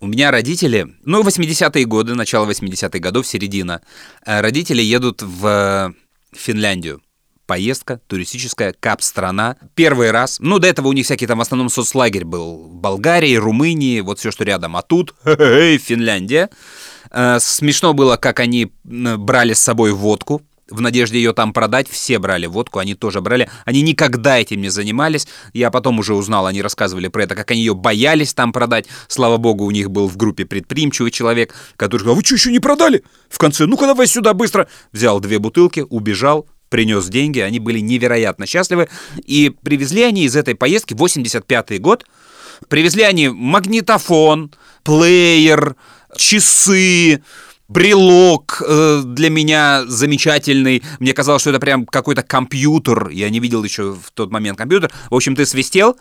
У меня родители, ну, 80-е годы, начало 80-х годов, середина, э, родители едут в Финляндию. Поездка туристическая, кап-страна. Первый раз. Ну, до этого у них всякий там в основном соцлагерь был. В Болгарии, Румынии, вот все, что рядом. А тут, Финляндия. Э, смешно было, как они брали с собой водку в надежде ее там продать, все брали водку, они тоже брали. Они никогда этим не занимались. Я потом уже узнал, они рассказывали про это, как они ее боялись там продать. Слава богу, у них был в группе предприимчивый человек, который сказал, вы что, еще не продали? В конце, ну-ка давай сюда быстро. Взял две бутылки, убежал, принес деньги, они были невероятно счастливы. И привезли они из этой поездки, 85-й год, привезли они магнитофон, плеер, часы, брелок э, для меня замечательный. Мне казалось, что это прям какой-то компьютер. Я не видел еще в тот момент компьютер. В общем, ты свистел.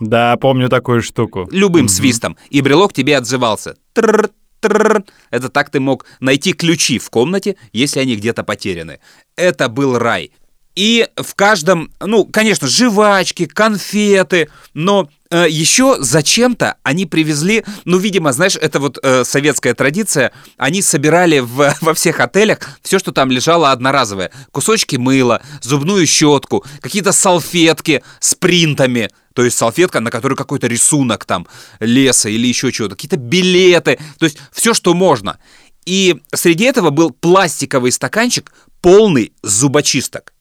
Да, помню такую штуку. Любым mm-hmm. свистом. И брелок тебе отзывался. Это так ты мог найти ключи в комнате, если они где-то потеряны. Это был рай. И в каждом, ну, конечно, жвачки, конфеты, но э, еще зачем-то они привезли, ну, видимо, знаешь, это вот э, советская традиция, они собирали в, во всех отелях все, что там лежало одноразовое. Кусочки мыла, зубную щетку, какие-то салфетки с принтами, то есть салфетка, на которой какой-то рисунок там леса или еще чего-то, какие-то билеты, то есть все, что можно. И среди этого был пластиковый стаканчик, полный зубочисток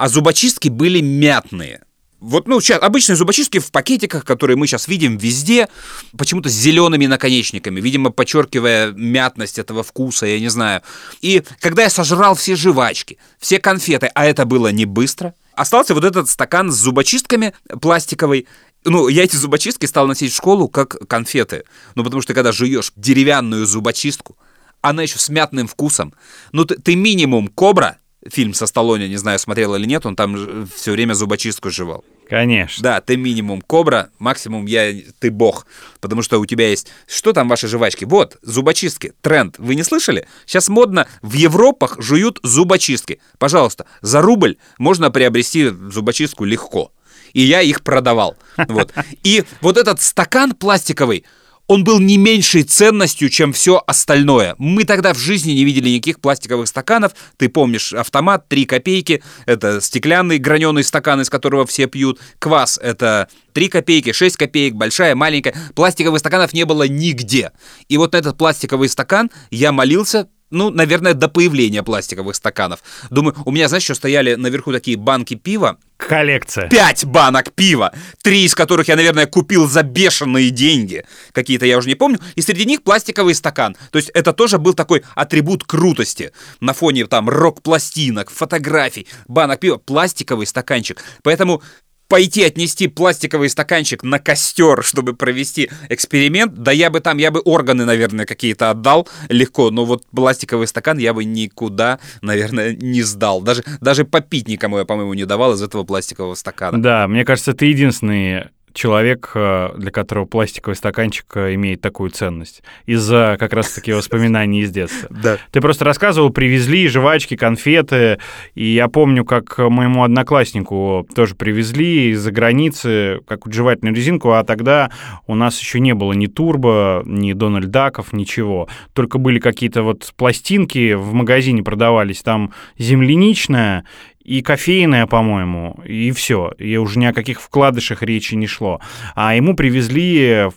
а зубочистки были мятные. Вот, ну, сейчас обычные зубочистки в пакетиках, которые мы сейчас видим везде, почему-то с зелеными наконечниками, видимо, подчеркивая мятность этого вкуса, я не знаю. И когда я сожрал все жвачки, все конфеты, а это было не быстро, остался вот этот стакан с зубочистками пластиковый, ну, я эти зубочистки стал носить в школу как конфеты. Ну, потому что когда жуешь деревянную зубочистку, она еще с мятным вкусом. Ну, ты, ты минимум кобра, фильм со Сталлоне, не знаю, смотрел или нет, он там все время зубочистку жевал. Конечно. Да, ты минимум кобра, максимум я, ты бог. Потому что у тебя есть... Что там ваши жвачки? Вот, зубочистки, тренд. Вы не слышали? Сейчас модно, в Европах жуют зубочистки. Пожалуйста, за рубль можно приобрести зубочистку легко. И я их продавал. Вот. И вот этот стакан пластиковый, он был не меньшей ценностью, чем все остальное. Мы тогда в жизни не видели никаких пластиковых стаканов. Ты помнишь, автомат 3 копейки, это стеклянный граненый стакан, из которого все пьют. Квас — это 3 копейки, 6 копеек, большая, маленькая. Пластиковых стаканов не было нигде. И вот на этот пластиковый стакан я молился ну, наверное, до появления пластиковых стаканов. Думаю, у меня, знаешь, что стояли наверху такие банки пива. Коллекция. Пять банок пива, три из которых я, наверное, купил за бешеные деньги. Какие-то я уже не помню. И среди них пластиковый стакан. То есть это тоже был такой атрибут крутости. На фоне там рок-пластинок, фотографий, банок пива, пластиковый стаканчик. Поэтому пойти отнести пластиковый стаканчик на костер, чтобы провести эксперимент, да я бы там, я бы органы, наверное, какие-то отдал легко, но вот пластиковый стакан я бы никуда, наверное, не сдал. Даже, даже попить никому я, по-моему, не давал из этого пластикового стакана. Да, мне кажется, ты единственный человек, э, для которого пластиковый стаканчик э, имеет такую ценность. Из-за как раз-таки воспоминаний из детства. Да. Ты просто рассказывал, привезли жвачки, конфеты, и я помню, как моему однокласснику тоже привезли из-за границы какую-то жевательную резинку, а тогда у нас еще не было ни Турбо, ни Дональд Даков, ничего. Только были какие-то вот пластинки в магазине продавались, там земляничная и кофейная, по-моему, и все. И уже ни о каких вкладышах речи не шло. А ему привезли,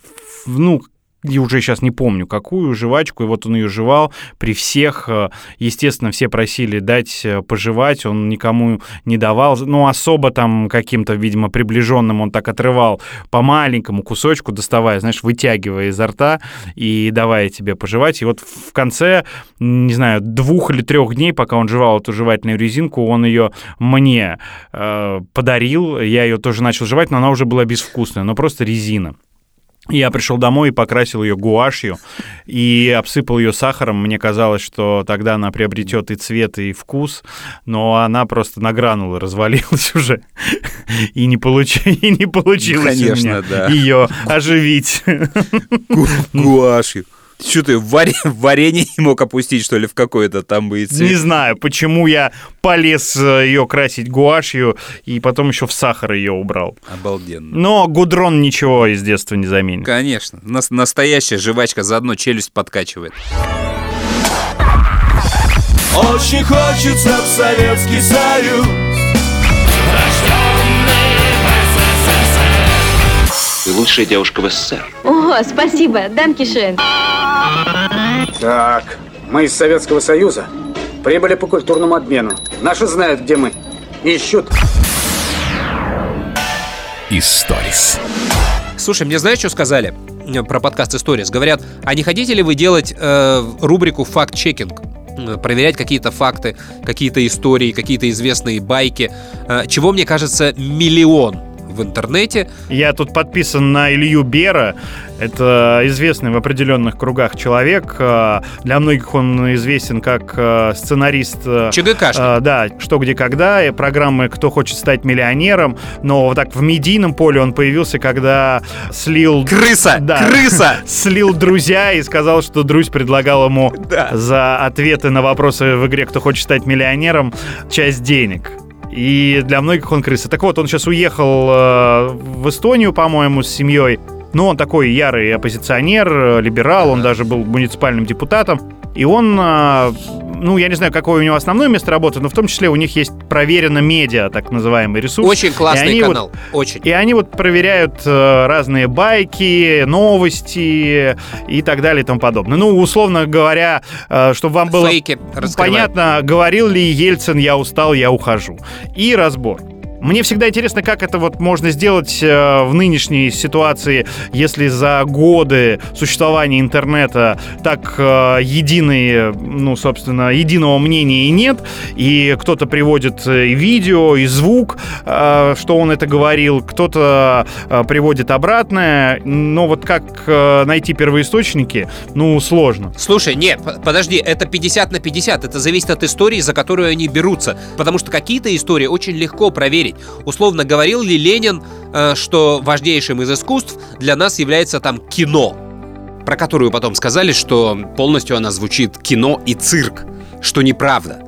ну, я уже сейчас не помню, какую жвачку, и вот он ее жевал при всех. э, Естественно, все просили дать э, пожевать, он никому не давал. Ну, особо там каким-то, видимо, приближенным он так отрывал по маленькому кусочку, доставая, знаешь, вытягивая изо рта и давая тебе пожевать. И вот в конце, не знаю, двух или трех дней, пока он жевал эту жевательную резинку, он ее мне э, подарил. Я ее тоже начал жевать, но она уже была безвкусная, но просто резина. Я пришел домой и покрасил ее гуашью и обсыпал ее сахаром. Мне казалось, что тогда она приобретет и цвет, и вкус, но она просто на гранулы развалилась уже. И не, получ... и не получилось у Конечно, меня да. ее оживить. Гуашью. Что ты, в варе- в варенье не мог опустить, что ли, в какой-то там бы цвет? Не знаю, почему я полез э, ее красить гуашью и потом еще в сахар ее убрал. Обалденно. Но гудрон ничего из детства не заменит. Конечно. Нас- настоящая жвачка заодно челюсть подкачивает. Очень хочется в Советский Союз Ты лучшая девушка в СССР. О, спасибо, Данкишен. Так, мы из Советского Союза. Прибыли по культурному обмену. Наши знают, где мы. Ищут. Историс. Слушай, мне знаешь, что сказали э, про подкаст Историс? Говорят, а не хотите ли вы делать э, рубрику факт-чекинг? Э, Проверять какие-то факты, какие-то истории, какие-то известные байки. Э, чего, мне кажется, миллион в интернете. Я тут подписан на Илью Бера. Это известный в определенных кругах человек. Э, Для многих он известен как э, сценарист... э, ЧГКшник. Да, «Что, где, когда», и программы «Кто хочет стать миллионером». Но вот так в медийном поле он появился, когда слил... Крыса! Да, Крыса! Слил друзья и сказал, что Друзь предлагал ему за ответы на вопросы в игре «Кто хочет стать миллионером» часть денег. И для многих он крыса. Так вот, он сейчас уехал э, в Эстонию, по-моему, с семьей. Ну, он такой ярый оппозиционер, э, либерал, он даже был муниципальным депутатом. И он, э, ну, я не знаю, какое у него основное место работы, но в том числе у них есть проверено медиа, так называемый ресурс. Очень классный канал. вот- Очень. и они вот проверяют э, разные байки, новости и так далее и тому подобное. Ну, условно говоря, э, чтобы вам было Фейки понятно, говорил ли Ельцин «я устал, я ухожу». И разбор. Мне всегда интересно, как это вот можно сделать э, в нынешней ситуации, если за годы существования интернета так э, единой, ну, собственно, единого мнения и нет, и кто-то приводит э, и видео, и звук, что он это говорил, кто-то приводит обратное, но вот как найти первоисточники, ну, сложно. Слушай, нет, подожди, это 50 на 50. Это зависит от истории, за которую они берутся. Потому что какие-то истории очень легко проверить. Условно, говорил ли Ленин, э, что важнейшим из искусств для нас является там кино? Про которую потом сказали, что полностью она звучит кино и цирк, что неправда.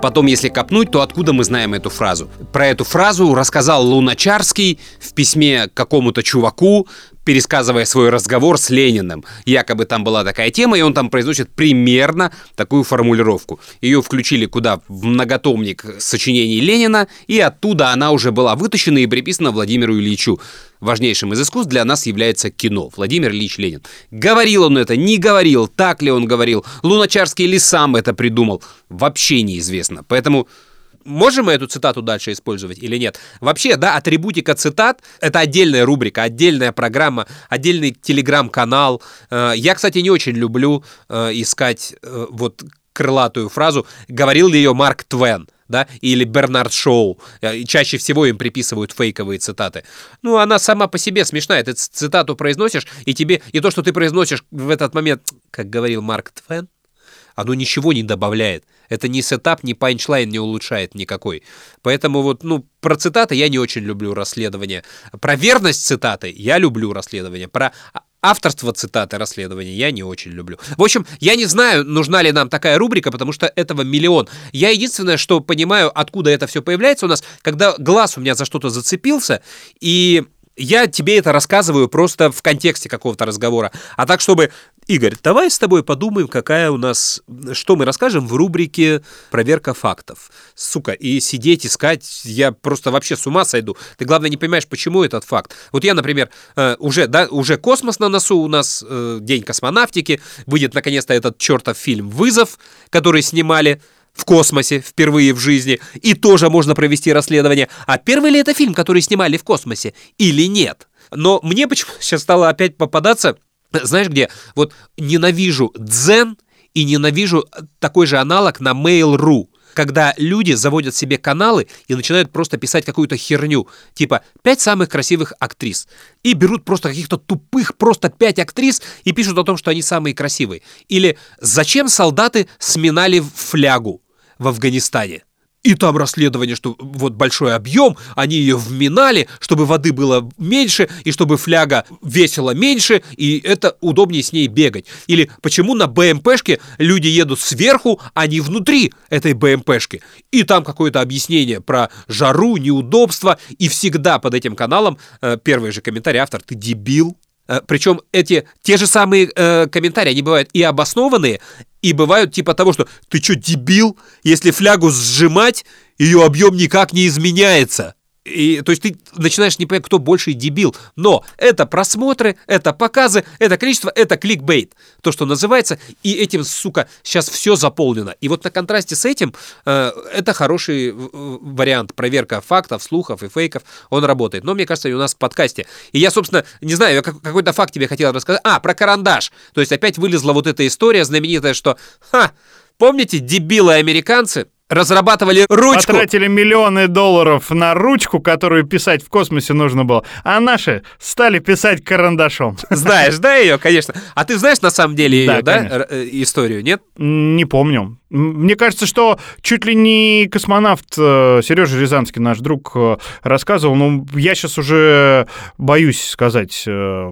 Потом, если копнуть, то откуда мы знаем эту фразу? Про эту фразу рассказал Луначарский в письме какому-то чуваку, пересказывая свой разговор с Лениным. Якобы там была такая тема, и он там произносит примерно такую формулировку. Ее включили куда? В многотомник сочинений Ленина, и оттуда она уже была вытащена и приписана Владимиру Ильичу. Важнейшим из искусств для нас является кино. Владимир Ильич Ленин. Говорил он это, не говорил, так ли он говорил, Луначарский ли сам это придумал, вообще неизвестно. Поэтому Можем мы эту цитату дальше использовать или нет? Вообще, да, атрибутика цитат — это отдельная рубрика, отдельная программа, отдельный телеграм-канал. Э, Я, кстати, не очень люблю э, искать э, вот крылатую фразу «говорил ли ее Марк Твен?» да, или Бернард Шоу. Чаще всего им приписывают фейковые цитаты. Ну, она сама по себе смешная. Ты цитату произносишь, и тебе, и то, что ты произносишь в этот момент, как говорил Марк Твен, оно ничего не добавляет. Это ни сетап, ни панчлайн не улучшает никакой. Поэтому вот, ну, про цитаты я не очень люблю расследование. Про верность цитаты я люблю расследование. Про авторство цитаты расследования я не очень люблю. В общем, я не знаю, нужна ли нам такая рубрика, потому что этого миллион. Я единственное, что понимаю, откуда это все появляется у нас, когда глаз у меня за что-то зацепился, и я тебе это рассказываю просто в контексте какого-то разговора. А так, чтобы Игорь, давай с тобой подумаем, какая у нас, что мы расскажем в рубрике «Проверка фактов». Сука, и сидеть, искать, я просто вообще с ума сойду. Ты, главное, не понимаешь, почему этот факт. Вот я, например, э, уже, да, уже космос на носу у нас, э, День космонавтики, выйдет наконец-то этот чертов фильм «Вызов», который снимали в космосе впервые в жизни, и тоже можно провести расследование, а первый ли это фильм, который снимали в космосе, или нет. Но мне почему-то сейчас стало опять попадаться знаешь где? Вот ненавижу Дзен и ненавижу такой же аналог на Mail.ru когда люди заводят себе каналы и начинают просто писать какую-то херню, типа «пять самых красивых актрис», и берут просто каких-то тупых просто пять актрис и пишут о том, что они самые красивые. Или «зачем солдаты сминали флягу в Афганистане?» И там расследование, что вот большой объем, они ее вминали, чтобы воды было меньше, и чтобы фляга весила меньше, и это удобнее с ней бегать. Или почему на БМПшке люди едут сверху, а не внутри этой БМПшки. И там какое-то объяснение про жару, неудобства, и всегда под этим каналом э, первый же комментарий автор «ты дебил?». Э, Причем эти те же самые э, комментарии, они бывают и обоснованные, и бывают типа того, что «ты что, дебил? Если флягу сжимать, ее объем никак не изменяется». И, то есть ты начинаешь не понять, кто больше дебил. Но это просмотры, это показы, это количество, это кликбейт. То, что называется. И этим, сука, сейчас все заполнено. И вот на контрасте с этим э, это хороший вариант. Проверка фактов, слухов и фейков. Он работает. Но мне кажется, и у нас в подкасте. И я, собственно, не знаю, я какой-то факт тебе хотел рассказать. А, про карандаш. То есть опять вылезла вот эта история знаменитая, что, ха, помните, дебилы американцы, разрабатывали ручку. Потратили миллионы долларов на ручку, которую писать в космосе нужно было, а наши стали писать карандашом. Знаешь, да, ее, конечно. А ты знаешь на самом деле ее, да, да э, историю, нет? Не помню. Мне кажется, что чуть ли не космонавт э, Сережа Рязанский, наш друг, э, рассказывал, но я сейчас уже боюсь сказать,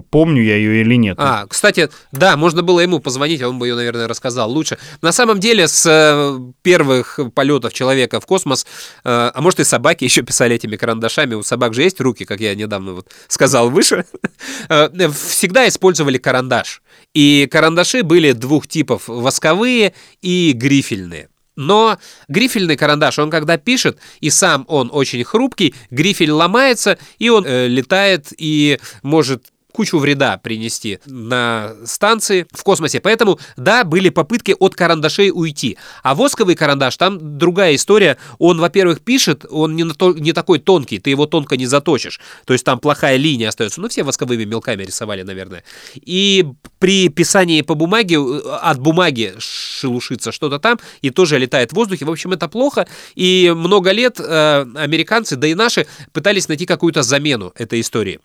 помню я ее или нет. А, кстати, да, можно было ему позвонить, а он бы ее, наверное, рассказал лучше. На самом деле, с первых полетов человека в космос, э, а может и собаки еще писали этими карандашами, у собак же есть руки, как я недавно вот сказал выше, э, всегда использовали карандаш. И карандаши были двух типов, восковые и грифельные. Но грифельный карандаш, он когда пишет, и сам он очень хрупкий, грифель ломается, и он э, летает и может кучу вреда принести на станции в космосе. Поэтому, да, были попытки от карандашей уйти. А восковый карандаш, там другая история. Он, во-первых, пишет, он не, на то, не такой тонкий, ты его тонко не заточишь. То есть там плохая линия остается. Ну, все восковыми мелками рисовали, наверное. И при писании по бумаге, от бумаги шелушится что-то там, и тоже летает в воздухе. В общем, это плохо. И много лет э, американцы, да и наши, пытались найти какую-то замену этой истории.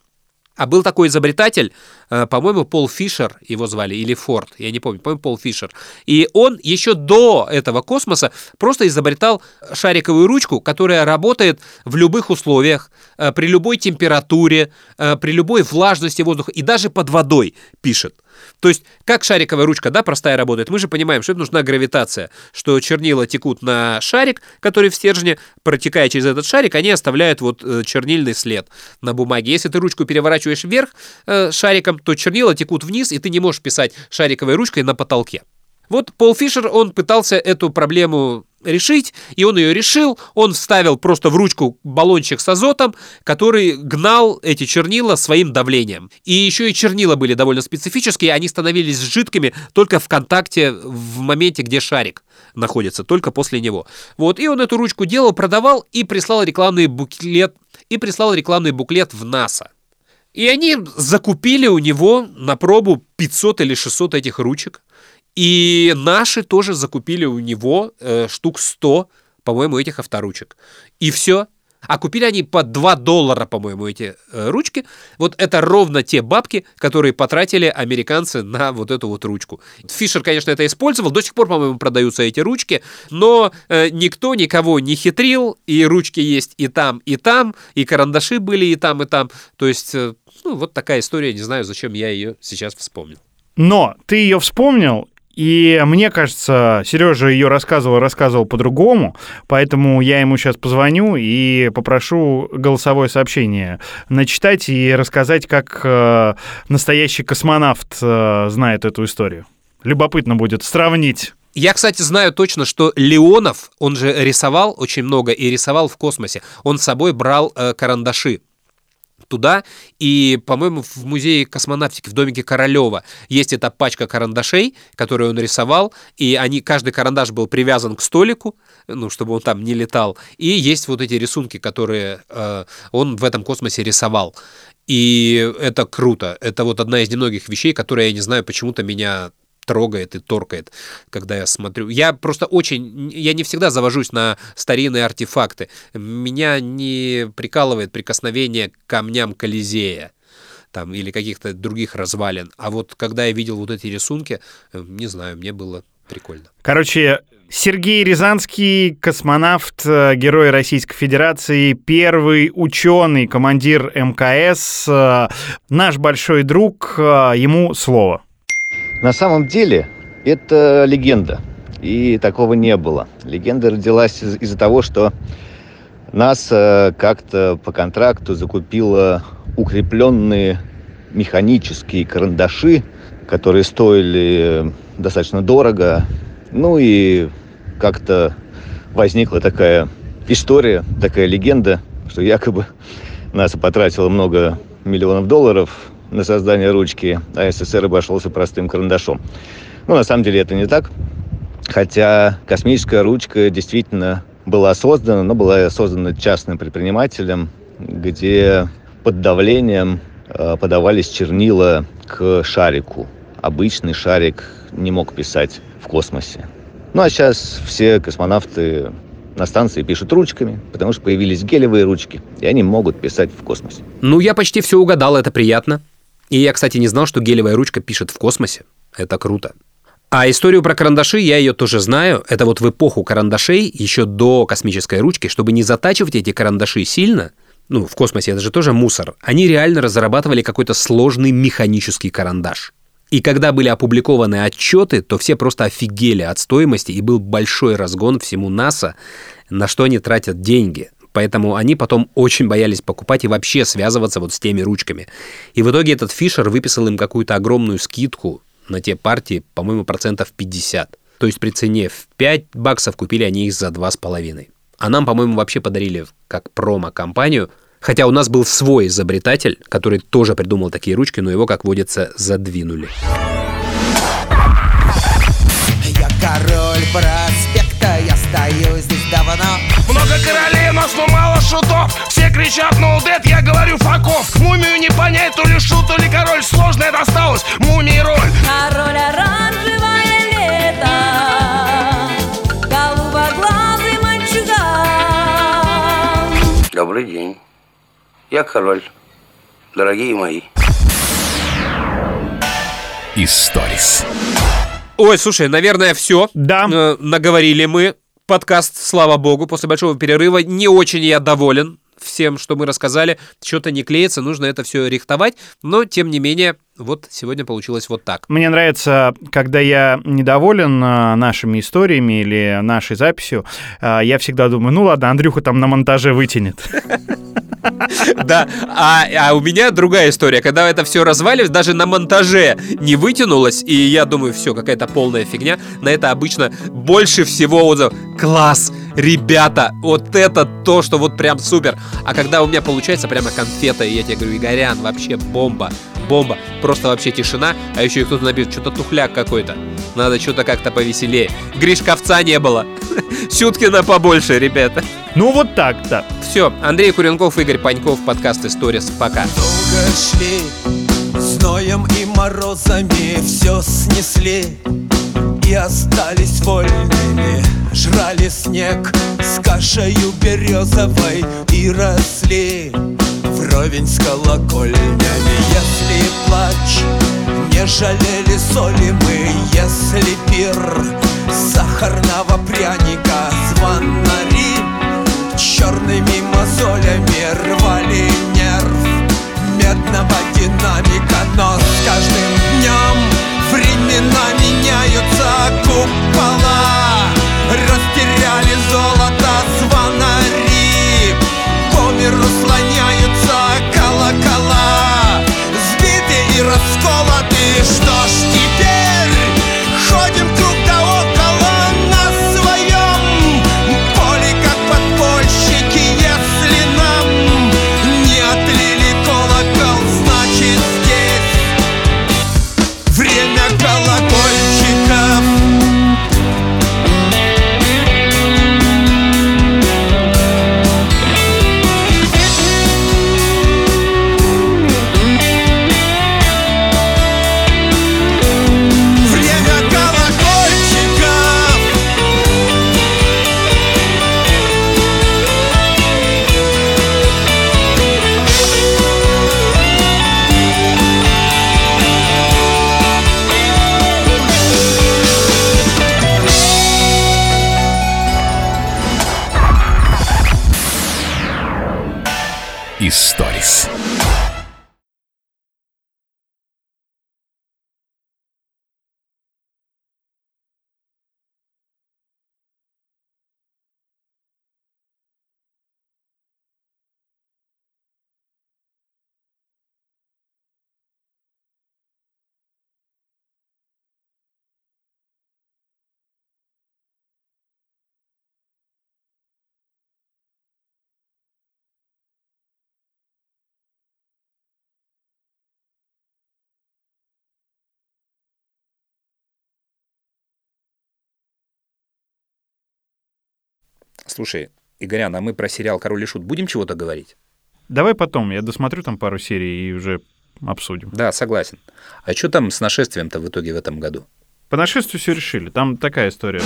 А был такой изобретатель, э, по-моему, Пол Фишер его звали, или Форд, я не помню, по-моему, Пол Фишер. И он еще до этого космоса просто изобретал шариковую ручку, которая работает в любых условиях, э, при любой температуре, э, при любой влажности воздуха и даже под водой пишет. То есть, как шариковая ручка, да, простая работает, мы же понимаем, что это нужна гравитация, что чернила текут на шарик, который в стержне, протекая через этот шарик, они оставляют вот э, чернильный след на бумаге. Если ты ручку переворачиваешь вверх э, шариком, то чернила текут вниз, и ты не можешь писать шариковой ручкой на потолке. Вот Пол Фишер, он пытался эту проблему решить, и он ее решил. Он вставил просто в ручку баллончик с азотом, который гнал эти чернила своим давлением. И еще и чернила были довольно специфические, они становились жидкими только в контакте в моменте, где шарик находится, только после него. Вот, и он эту ручку делал, продавал и прислал рекламный буклет, и прислал рекламный буклет в НАСА. И они закупили у него на пробу 500 или 600 этих ручек. И наши тоже закупили у него э, штук 100, по-моему, этих авторучек. И все. А купили они по 2 доллара, по-моему, эти э, ручки. Вот это ровно те бабки, которые потратили американцы на вот эту вот ручку. Фишер, конечно, это использовал. До сих пор, по-моему, продаются эти ручки. Но э, никто никого не хитрил. И ручки есть и там, и там. И карандаши были и там, и там. То есть, э, ну, вот такая история. Не знаю, зачем я ее сейчас вспомнил. Но ты ее вспомнил, и мне кажется, Сережа ее рассказывал, рассказывал по-другому, поэтому я ему сейчас позвоню и попрошу голосовое сообщение начитать и рассказать, как э, настоящий космонавт э, знает эту историю. Любопытно будет сравнить. Я, кстати, знаю точно, что Леонов, он же рисовал очень много и рисовал в космосе. Он с собой брал э, карандаши туда, и, по-моему, в музее космонавтики в домике Королева есть эта пачка карандашей, которую он рисовал, и они, каждый карандаш был привязан к столику, ну, чтобы он там не летал, и есть вот эти рисунки, которые э, он в этом космосе рисовал. И это круто. Это вот одна из немногих вещей, которые, я не знаю, почему-то меня трогает и торкает, когда я смотрю. Я просто очень... Я не всегда завожусь на старинные артефакты. Меня не прикалывает прикосновение к камням Колизея там, или каких-то других развалин. А вот когда я видел вот эти рисунки, э, не знаю, мне было прикольно. Короче, Сергей Рязанский, космонавт, э, герой Российской Федерации, первый ученый, командир МКС, э, наш большой друг, ему слово. На самом деле это легенда, и такого не было. Легенда родилась из- из-за того, что НАСА как-то по контракту закупила укрепленные механические карандаши, которые стоили достаточно дорого. Ну и как-то возникла такая история, такая легенда, что якобы НАСА потратила много миллионов долларов на создание ручки, а СССР обошелся простым карандашом. Ну, на самом деле это не так. Хотя космическая ручка действительно была создана, но была создана частным предпринимателем, где под давлением э, подавались чернила к шарику. Обычный шарик не мог писать в космосе. Ну а сейчас все космонавты на станции пишут ручками, потому что появились гелевые ручки, и они могут писать в космосе. Ну, я почти все угадал, это приятно. И я, кстати, не знал, что гелевая ручка пишет в космосе. Это круто. А историю про карандаши я ее тоже знаю. Это вот в эпоху карандашей, еще до космической ручки, чтобы не затачивать эти карандаши сильно, ну, в космосе это же тоже мусор, они реально разрабатывали какой-то сложный механический карандаш. И когда были опубликованы отчеты, то все просто офигели от стоимости, и был большой разгон всему НАСА, на что они тратят деньги. Поэтому они потом очень боялись покупать и вообще связываться вот с теми ручками. И в итоге этот Фишер выписал им какую-то огромную скидку на те партии, по-моему, процентов 50. То есть при цене в 5 баксов купили они их за 2,5. А нам, по-моему, вообще подарили как промо-компанию, хотя у нас был свой изобретатель, который тоже придумал такие ручки, но его, как водится, задвинули. Я король я стою здесь давно Много королей, но но мало шутов Все кричат no dead, я говорю факов Мумию не понять, то ли шут, то ли король Сложная досталась мумии роль Король оранжевое лето Голубоглазый мальчуган Добрый день. Я король. Дорогие мои. Историс. Ой, слушай, наверное, все. Да. наговорили мы. Подкаст, слава богу, после большого перерыва. Не очень я доволен всем, что мы рассказали. Что-то не клеится, нужно это все рихтовать. Но, тем не менее, вот сегодня получилось вот так. Мне нравится, когда я недоволен а, нашими историями или нашей записью, а, я всегда думаю, ну ладно, Андрюха там на монтаже вытянет. Да, а, а у меня другая история. Когда это все разваливается, даже на монтаже не вытянулось, и я думаю, все, какая-то полная фигня. На это обычно больше всего отзывов. Класс, ребята, вот это то, что вот прям супер. А когда у меня получается прямо конфета, и я тебе говорю, Игорян, вообще бомба, бомба. Просто вообще тишина, а еще и кто-то напишет, что-то тухляк какой-то. Надо что-то как-то повеселее. Гришковца не было. Сюткина побольше, ребята. Ну вот так-то. Все, Андрей Куренков, Игорь Паньков, подкаст Историс. Пока. Долго шли, зноем и морозами все снесли И остались вольными, жрали снег с кашею березовой И росли вровень с колокольнями. Если плач не жалели соли мы. Если пир сахарного пряника Звонари черными мозолями Рвали нерв медного динамика. Но с каждым днем времена меняются Купола растеряли золото звонари. По миру слоняются Слушай, Игорян, а мы про сериал «Король и Шут» будем чего-то говорить? Давай потом, я досмотрю там пару серий и уже обсудим. Да, согласен. А что там с нашествием-то в итоге в этом году? По нашествию все решили. Там такая история.